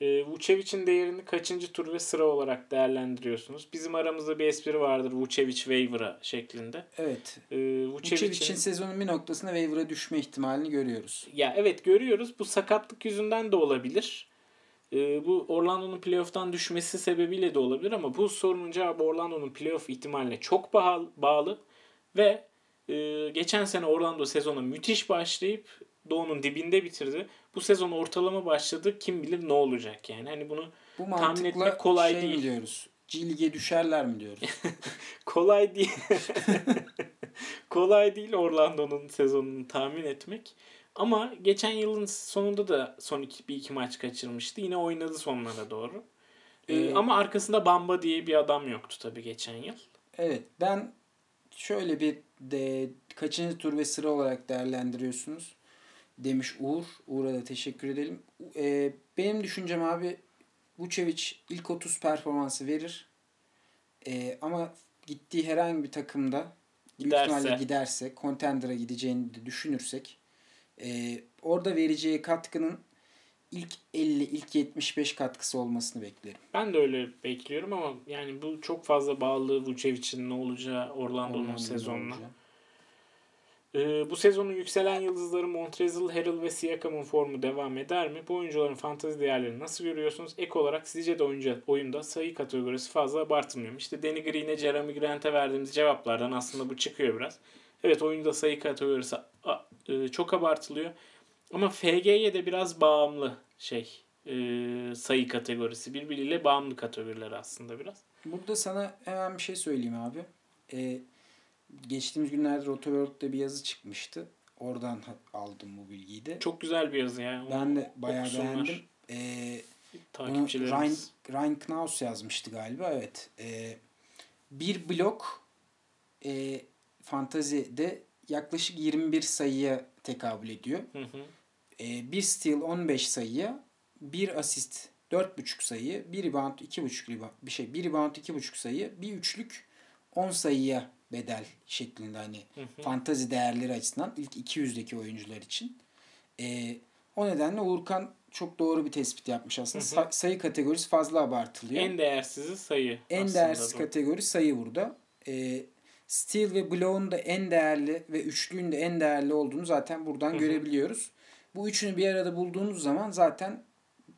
Speaker 2: E, Vucevic'in değerini kaçıncı tur ve sıra olarak değerlendiriyorsunuz? Bizim aramızda bir espri vardır Vucevic waiver'a şeklinde.
Speaker 1: Evet.
Speaker 2: E,
Speaker 1: Vucevic'in
Speaker 2: Vucevic'in
Speaker 1: sezonun bir noktasında waiver'a düşme ihtimalini görüyoruz.
Speaker 2: Ya evet görüyoruz. Bu sakatlık yüzünden de olabilir. Ee, bu Orlando'nun playoff'tan düşmesi sebebiyle de olabilir ama bu sorunun cevabı Orlando'nun playoff ihtimaline çok bağlı ve e, geçen sene Orlando sezona müthiş başlayıp Doğu'nun dibinde bitirdi. Bu sezon ortalama başladı. Kim bilir ne olacak yani. Hani bunu
Speaker 1: Bu
Speaker 2: Tahmin etmek kolay
Speaker 1: şey
Speaker 2: değil.
Speaker 1: diyoruz? G Lig'e düşerler mi diyoruz? [laughs]
Speaker 2: kolay değil. [laughs] kolay değil Orlando'nun sezonunu tahmin etmek. Ama geçen yılın sonunda da son iki, bir iki maç kaçırmıştı. Yine oynadı sonlara doğru. Ee,
Speaker 1: Ee,
Speaker 2: ama arkasında Bamba diye bir adam yoktu tabii geçen yıl.
Speaker 1: Evet ben şöyle bir de kaçıncı tur ve sıra olarak değerlendiriyorsunuz demiş Uğur. Uğur'a da teşekkür edelim. Ee, benim düşüncem abi Vucevic ilk 30 performansı verir. Ee, ama gittiği herhangi bir takımda büyük
Speaker 2: Giderse.
Speaker 1: ihtimalle giderse Contender'a gideceğini de düşünürsek e, orada vereceği katkının ilk 50, ilk 75 katkısı olmasını beklerim.
Speaker 2: Ben de öyle bekliyorum ama yani bu çok fazla bağlı Vucevic'in ne olacağı Orlando'nun
Speaker 1: Orlando'da
Speaker 2: sezonuna. Ee, bu sezonun yükselen yıldızları Montrezl, Harrell ve Siakam'ın formu devam eder mi? Bu oyuncuların fantezi değerlerini nasıl görüyorsunuz? Ek olarak sizce de oyuncu, oyunda sayı kategorisi fazla abartılmıyor mu? İşte Danny Green'e, Jeremy Grant'e verdiğimiz cevaplardan aslında bu çıkıyor biraz. Evet oyunda sayı kategorisi e, çok abartılıyor. Ama FG'ye de biraz bağımlı şey e, sayı kategorisi. Birbiriyle bağımlı kategoriler aslında biraz.
Speaker 1: Burada sana hemen bir şey söyleyeyim abi. Ee, geçtiğimiz günlerde Rotoworld'da bir yazı çıkmıştı. Oradan aldım bu bilgiyi de.
Speaker 2: Çok güzel bir yazı yani.
Speaker 1: Ben de bayağı
Speaker 2: okusunlar
Speaker 1: beğendim. Ee, bunu Ryan,
Speaker 2: Takipçilerimiz.
Speaker 1: Ryan Knaus yazmıştı galiba. Evet. Ee, bir blok e, fantazide yaklaşık 21 sayıya tekabül ediyor.
Speaker 2: Hı hı.
Speaker 1: Ee, bir steal 15 sayıya, bir asist 4.5 sayı, bir rebound 2.5 rebound, bir şey, bir rebound 2.5 sayı, bir üçlük 10 sayıya bedel şeklinde hani
Speaker 2: Hı hı.
Speaker 1: fantazi değerleri açısından ilk 200'deki oyuncular için. Ee, o nedenle Uğurkan çok doğru bir tespit yapmış aslında.
Speaker 2: Hı hı.
Speaker 1: Sa- sayı kategorisi fazla abartılıyor.
Speaker 2: En değersizi sayı.
Speaker 1: En
Speaker 2: aslında
Speaker 1: değersiz
Speaker 2: bu.
Speaker 1: kategori sayı burada. Ee, Steal ve Blow'un da en değerli ve üçlüğün de en değerli olduğunu zaten buradan
Speaker 2: Hı hı.
Speaker 1: görebiliyoruz. Bu üçünü bir arada bulduğunuz zaman zaten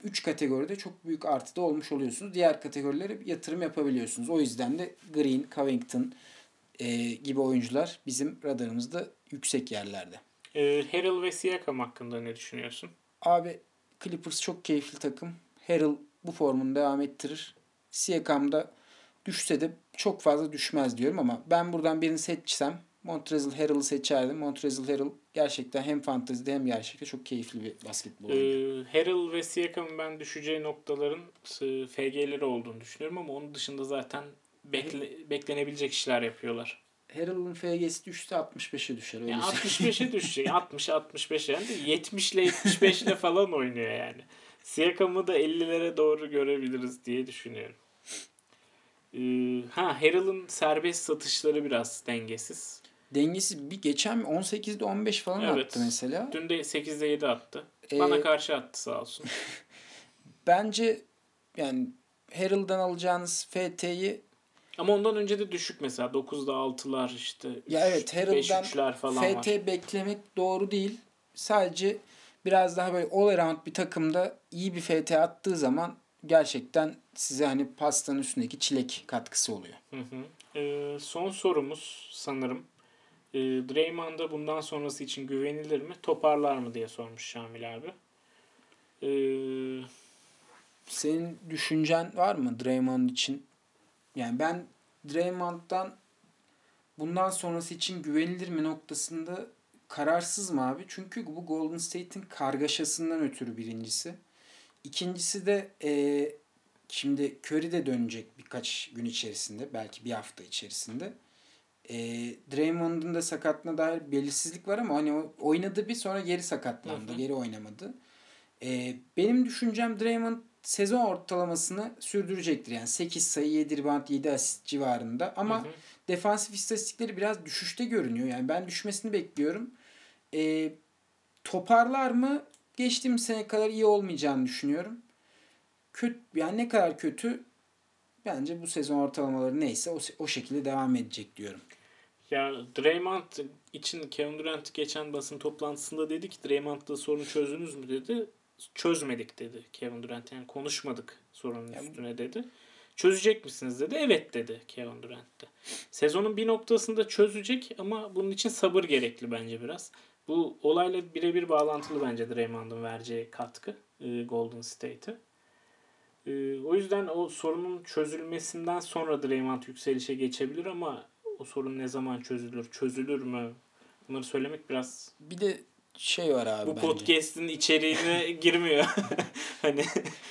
Speaker 1: üç kategoride çok büyük artıda olmuş oluyorsunuz. Diğer kategorilere yatırım yapabiliyorsunuz. O yüzden de Green, Covington e, gibi oyuncular bizim radarımızda yüksek yerlerde.
Speaker 2: Ee, Harrell ve Siakam hakkında ne düşünüyorsun?
Speaker 1: Abi Clippers çok keyifli takım. Harrell bu formunu devam ettirir. Siakam da düşse de çok fazla düşmez diyorum ama ben buradan birini seçsem Montrezl Harrell'ı seçerdim. Montrezl Harrell gerçekten hem fantezide hem gerçekte çok keyifli bir basketbol oynuyor.
Speaker 2: Ee, Harrell ve Siakam'ın ben düşeceği noktaların e, FG'leri olduğunu düşünüyorum ama onun dışında zaten bekle, beklenebilecek işler yapıyorlar.
Speaker 1: Harrell'ın FG'si düşse 65'e düşer. Öyle
Speaker 2: Yani
Speaker 1: söyleyeyim.
Speaker 2: 65'e [laughs] düşecek. 60 65 yani de 70 ile 75 ile falan oynuyor yani. Siakam'ı da 50'lere doğru görebiliriz diye düşünüyorum. Ee, ha Harrell'ın serbest satışları biraz dengesiz.
Speaker 1: Dengesiz. Bir geçen 18'de 15 falan
Speaker 2: Evet.
Speaker 1: attı mesela.
Speaker 2: Dün de 8'de 7 attı.
Speaker 1: Ee,
Speaker 2: Bana karşı attı sağ olsun. [laughs]
Speaker 1: Bence yani Herald'dan alacağınız FT'yi
Speaker 2: Ama ondan önce de düşük mesela 9'da 6'lar işte.
Speaker 1: ya evet Herald'dan
Speaker 2: 5-3'ler falan
Speaker 1: FT
Speaker 2: var.
Speaker 1: beklemek doğru değil. Sadece biraz daha böyle all around bir takımda iyi bir FT attığı zaman gerçekten size hani pastanın üstündeki çilek katkısı oluyor.
Speaker 2: Hı hı. Ee, son sorumuz sanırım. Ee, Draymond'a bundan sonrası için güvenilir mi? Toparlar mı diye sormuş Şamil abi. Ee,
Speaker 1: Senin düşüncen var mı Draymond için? Yani ben Draymond'dan bundan sonrası için güvenilir mi noktasında kararsızım abi. Çünkü bu Golden State'in kargaşasından ötürü birincisi. İkincisi de eee, şimdi Curry de dönecek birkaç gün içerisinde. Belki bir hafta içerisinde. Eee Draymond'un da sakatlığına dair belirsizlik var ama hani oynadı bir sonra geri sakatlandı.
Speaker 2: Hı hı.
Speaker 1: Geri oynamadı. Eee, benim düşüncem Draymond sezon ortalamasını sürdürecektir. Yani 8 sayı, 7 rebound, 7 asist civarında. Ama
Speaker 2: hı hı.
Speaker 1: defansif istatistikleri biraz düşüşte görünüyor. Yani ben düşmesini bekliyorum. Ee, toparlar mı? Geçtiğimiz sene kadar iyi olmayacağını düşünüyorum. Kötü, yani ne kadar kötü bence bu sezon ortalamaları neyse o, o şekilde devam edecek diyorum.
Speaker 2: Ya Draymond için Kevin Durant geçen basın toplantısında dedi ki Draymond'la sorunu çözdünüz mü dedi. Çözmedik dedi Kevin Durant. Yani konuşmadık sorunun
Speaker 1: Ya bu-
Speaker 2: üstüne dedi. Çözecek misiniz dedi. Evet dedi Kevin Durant de. Sezonun bir noktasında çözecek ama bunun için sabır gerekli bence biraz. Bu olayla birebir bağlantılı bence Draymond'un vereceği katkı e, Golden State'e. E, o yüzden o sorunun çözülmesinden sonra Draymond yükselişe geçebilir ama o sorun ne zaman çözülür, çözülür mü? Bunları söylemek biraz
Speaker 1: Bir de şey var abi
Speaker 2: bu
Speaker 1: bence.
Speaker 2: podcast'in içeriğine [laughs] girmiyor. [laughs] hani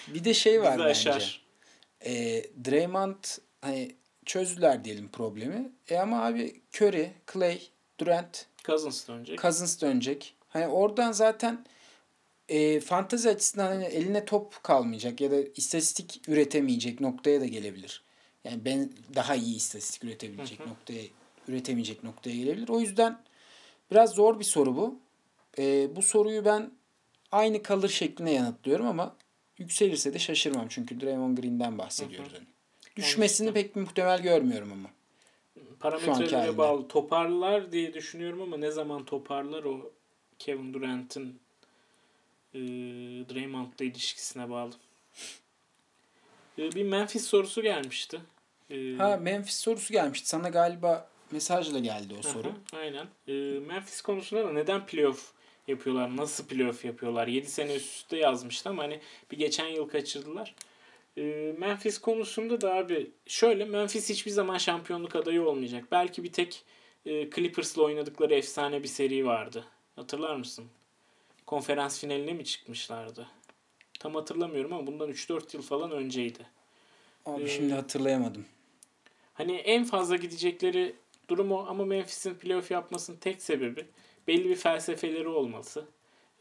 Speaker 1: Bir de şey var bence.
Speaker 2: aşar.
Speaker 1: E, Draymond hani çözdüler diyelim problemi. E ama abi Curry, Clay, Durant
Speaker 2: Cousins dönecek.
Speaker 1: Cousins dönecek. Hani oradan zaten e, fantezi açısından hani eline top kalmayacak ya da istatistik üretemeyecek noktaya da gelebilir. Yani ben daha iyi istatistik üretebilecek
Speaker 2: Hı hı.
Speaker 1: noktaya üretemeyecek noktaya gelebilir. O yüzden biraz zor bir soru bu. E, bu soruyu ben aynı kalır şeklinde yanıtlıyorum ama yükselirse de şaşırmam çünkü Draymond Green'den bahsediyoruz. Hani. Düşmesini
Speaker 2: işte.
Speaker 1: pek muhtemel görmüyorum ama.
Speaker 2: Parametrelere bağlı. Toparlar diye düşünüyorum ama ne zaman toparlar o Kevin Durant'ın e, Draymond'la ilişkisine bağlı. E, bir Memphis sorusu gelmişti. E,
Speaker 1: Ha Memphis sorusu gelmişti. Sana galiba mesajla geldi o soru.
Speaker 2: Aha, aynen. E, Memphis konusunda da neden playoff yapıyorlar? Nasıl playoff yapıyorlar? 7 sene üst üste yazmıştı ama hani bir geçen yıl kaçırdılar. E, Memphis konusunda da abi şöyle Memphis hiçbir zaman şampiyonluk adayı olmayacak. Belki bir tek e, Clippers'la oynadıkları efsane bir seri vardı. Hatırlar mısın? Konferans finaline mi çıkmışlardı? Tam hatırlamıyorum ama bundan 3-4 yıl falan önceydi.
Speaker 1: Abi
Speaker 2: Ee,
Speaker 1: şimdi hatırlayamadım.
Speaker 2: Hani en fazla gidecekleri durum o ama Memphis'in playoff yapmasının tek sebebi belli bir felsefeleri olması.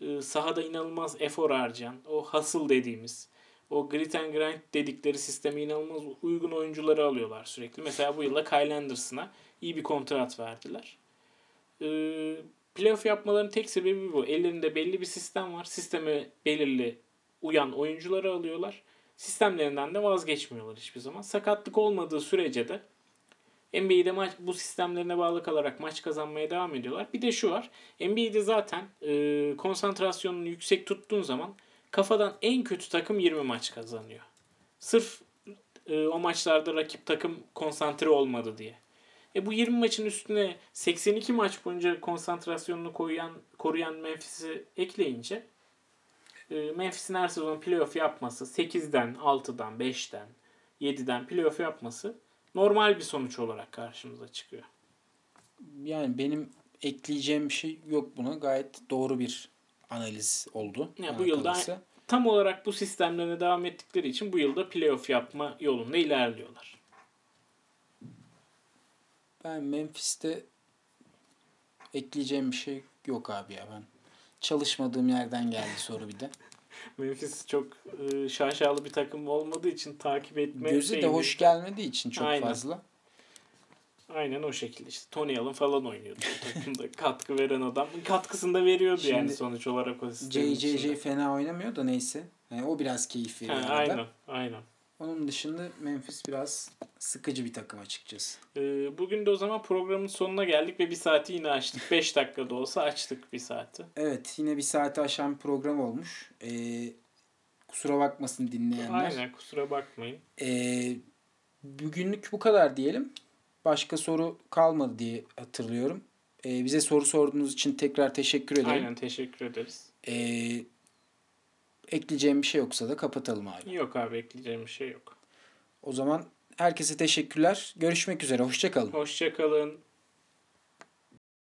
Speaker 2: Ee, sahada inanılmaz efor harcayan, o hustle dediğimiz, o grit and grind dedikleri sisteme inanılmaz uygun oyuncuları alıyorlar sürekli. Mesela bu yılda Kyle Anderson'a iyi bir kontrat verdiler. Ee, playoff yapmalarının tek sebebi bu. Ellerinde belli bir sistem var. Sisteme belirli uyan oyuncuları alıyorlar. Sistemlerinden de vazgeçmiyorlar hiçbir zaman. Sakatlık olmadığı sürece de NBA'de maç, bu sistemlerine bağlı kalarak maç kazanmaya devam ediyorlar. Bir de şu var. NBA'de zaten e, konsantrasyonunu yüksek tuttuğun zaman kafadan en kötü takım 20 maç kazanıyor. Sırf e, o maçlarda rakip takım konsantre olmadı diye. E bu 20 maçın üstüne 82 maç boyunca konsantrasyonunu koruyan, koruyan Memphis'i ekleyince Memphis'in her sezon playoff yapması 8'den, 6'dan, 5'ten, 7'den playoff yapması normal bir sonuç olarak karşımıza çıkıyor.
Speaker 1: Yani benim ekleyeceğim bir şey yok buna. Gayet doğru bir analiz oldu.
Speaker 2: Ya bu yılda
Speaker 1: kalırsa.
Speaker 2: tam olarak bu sistemlerine devam ettikleri için bu yılda playoff yapma yolunda ilerliyorlar.
Speaker 1: Ben Memphis'te ekleyeceğim bir şey yok abi ya ben. Çalışmadığım yerden geldi soru bir de. [laughs]
Speaker 2: Memphis çok e, şaşalı bir takım olmadığı için takip etme
Speaker 1: Göze de
Speaker 2: şeyini-
Speaker 1: hoş gelmediği için çok
Speaker 2: Aynen.
Speaker 1: fazla.
Speaker 2: Aynen o şekilde işte. Tony Allen falan oynuyordu takımda. [laughs] Katkı veren adam. Katkısını da veriyordu yani
Speaker 1: Şimdi
Speaker 2: sonuç olarak o sistemin
Speaker 1: JJJ
Speaker 2: içinde.
Speaker 1: fena oynamıyor da neyse. Yani o biraz keyif veriyor.
Speaker 2: Ha, aynen, aynen.
Speaker 1: Onun dışında Memphis biraz sıkıcı bir takım açıkçası.
Speaker 2: Ee, bugün de o zaman programın sonuna geldik ve bir saati yine açtık. [laughs] 5 dakikada olsa açtık bir saati.
Speaker 1: Evet yine bir saati aşan bir program olmuş. Ee, kusura bakmasın dinleyenler.
Speaker 2: Aynen kusura bakmayın.
Speaker 1: Ee, bugünlük bu kadar diyelim. Başka soru kalmadı diye hatırlıyorum. Ee, bize soru sorduğunuz için tekrar teşekkür ederim.
Speaker 2: Aynen teşekkür ederiz.
Speaker 1: Ee, ekleyeceğim bir şey yoksa da kapatalım abi.
Speaker 2: Yok abi ekleyeceğim bir şey yok.
Speaker 1: O zaman herkese teşekkürler. Görüşmek üzere. Hoşçakalın.
Speaker 2: Hoşçakalın.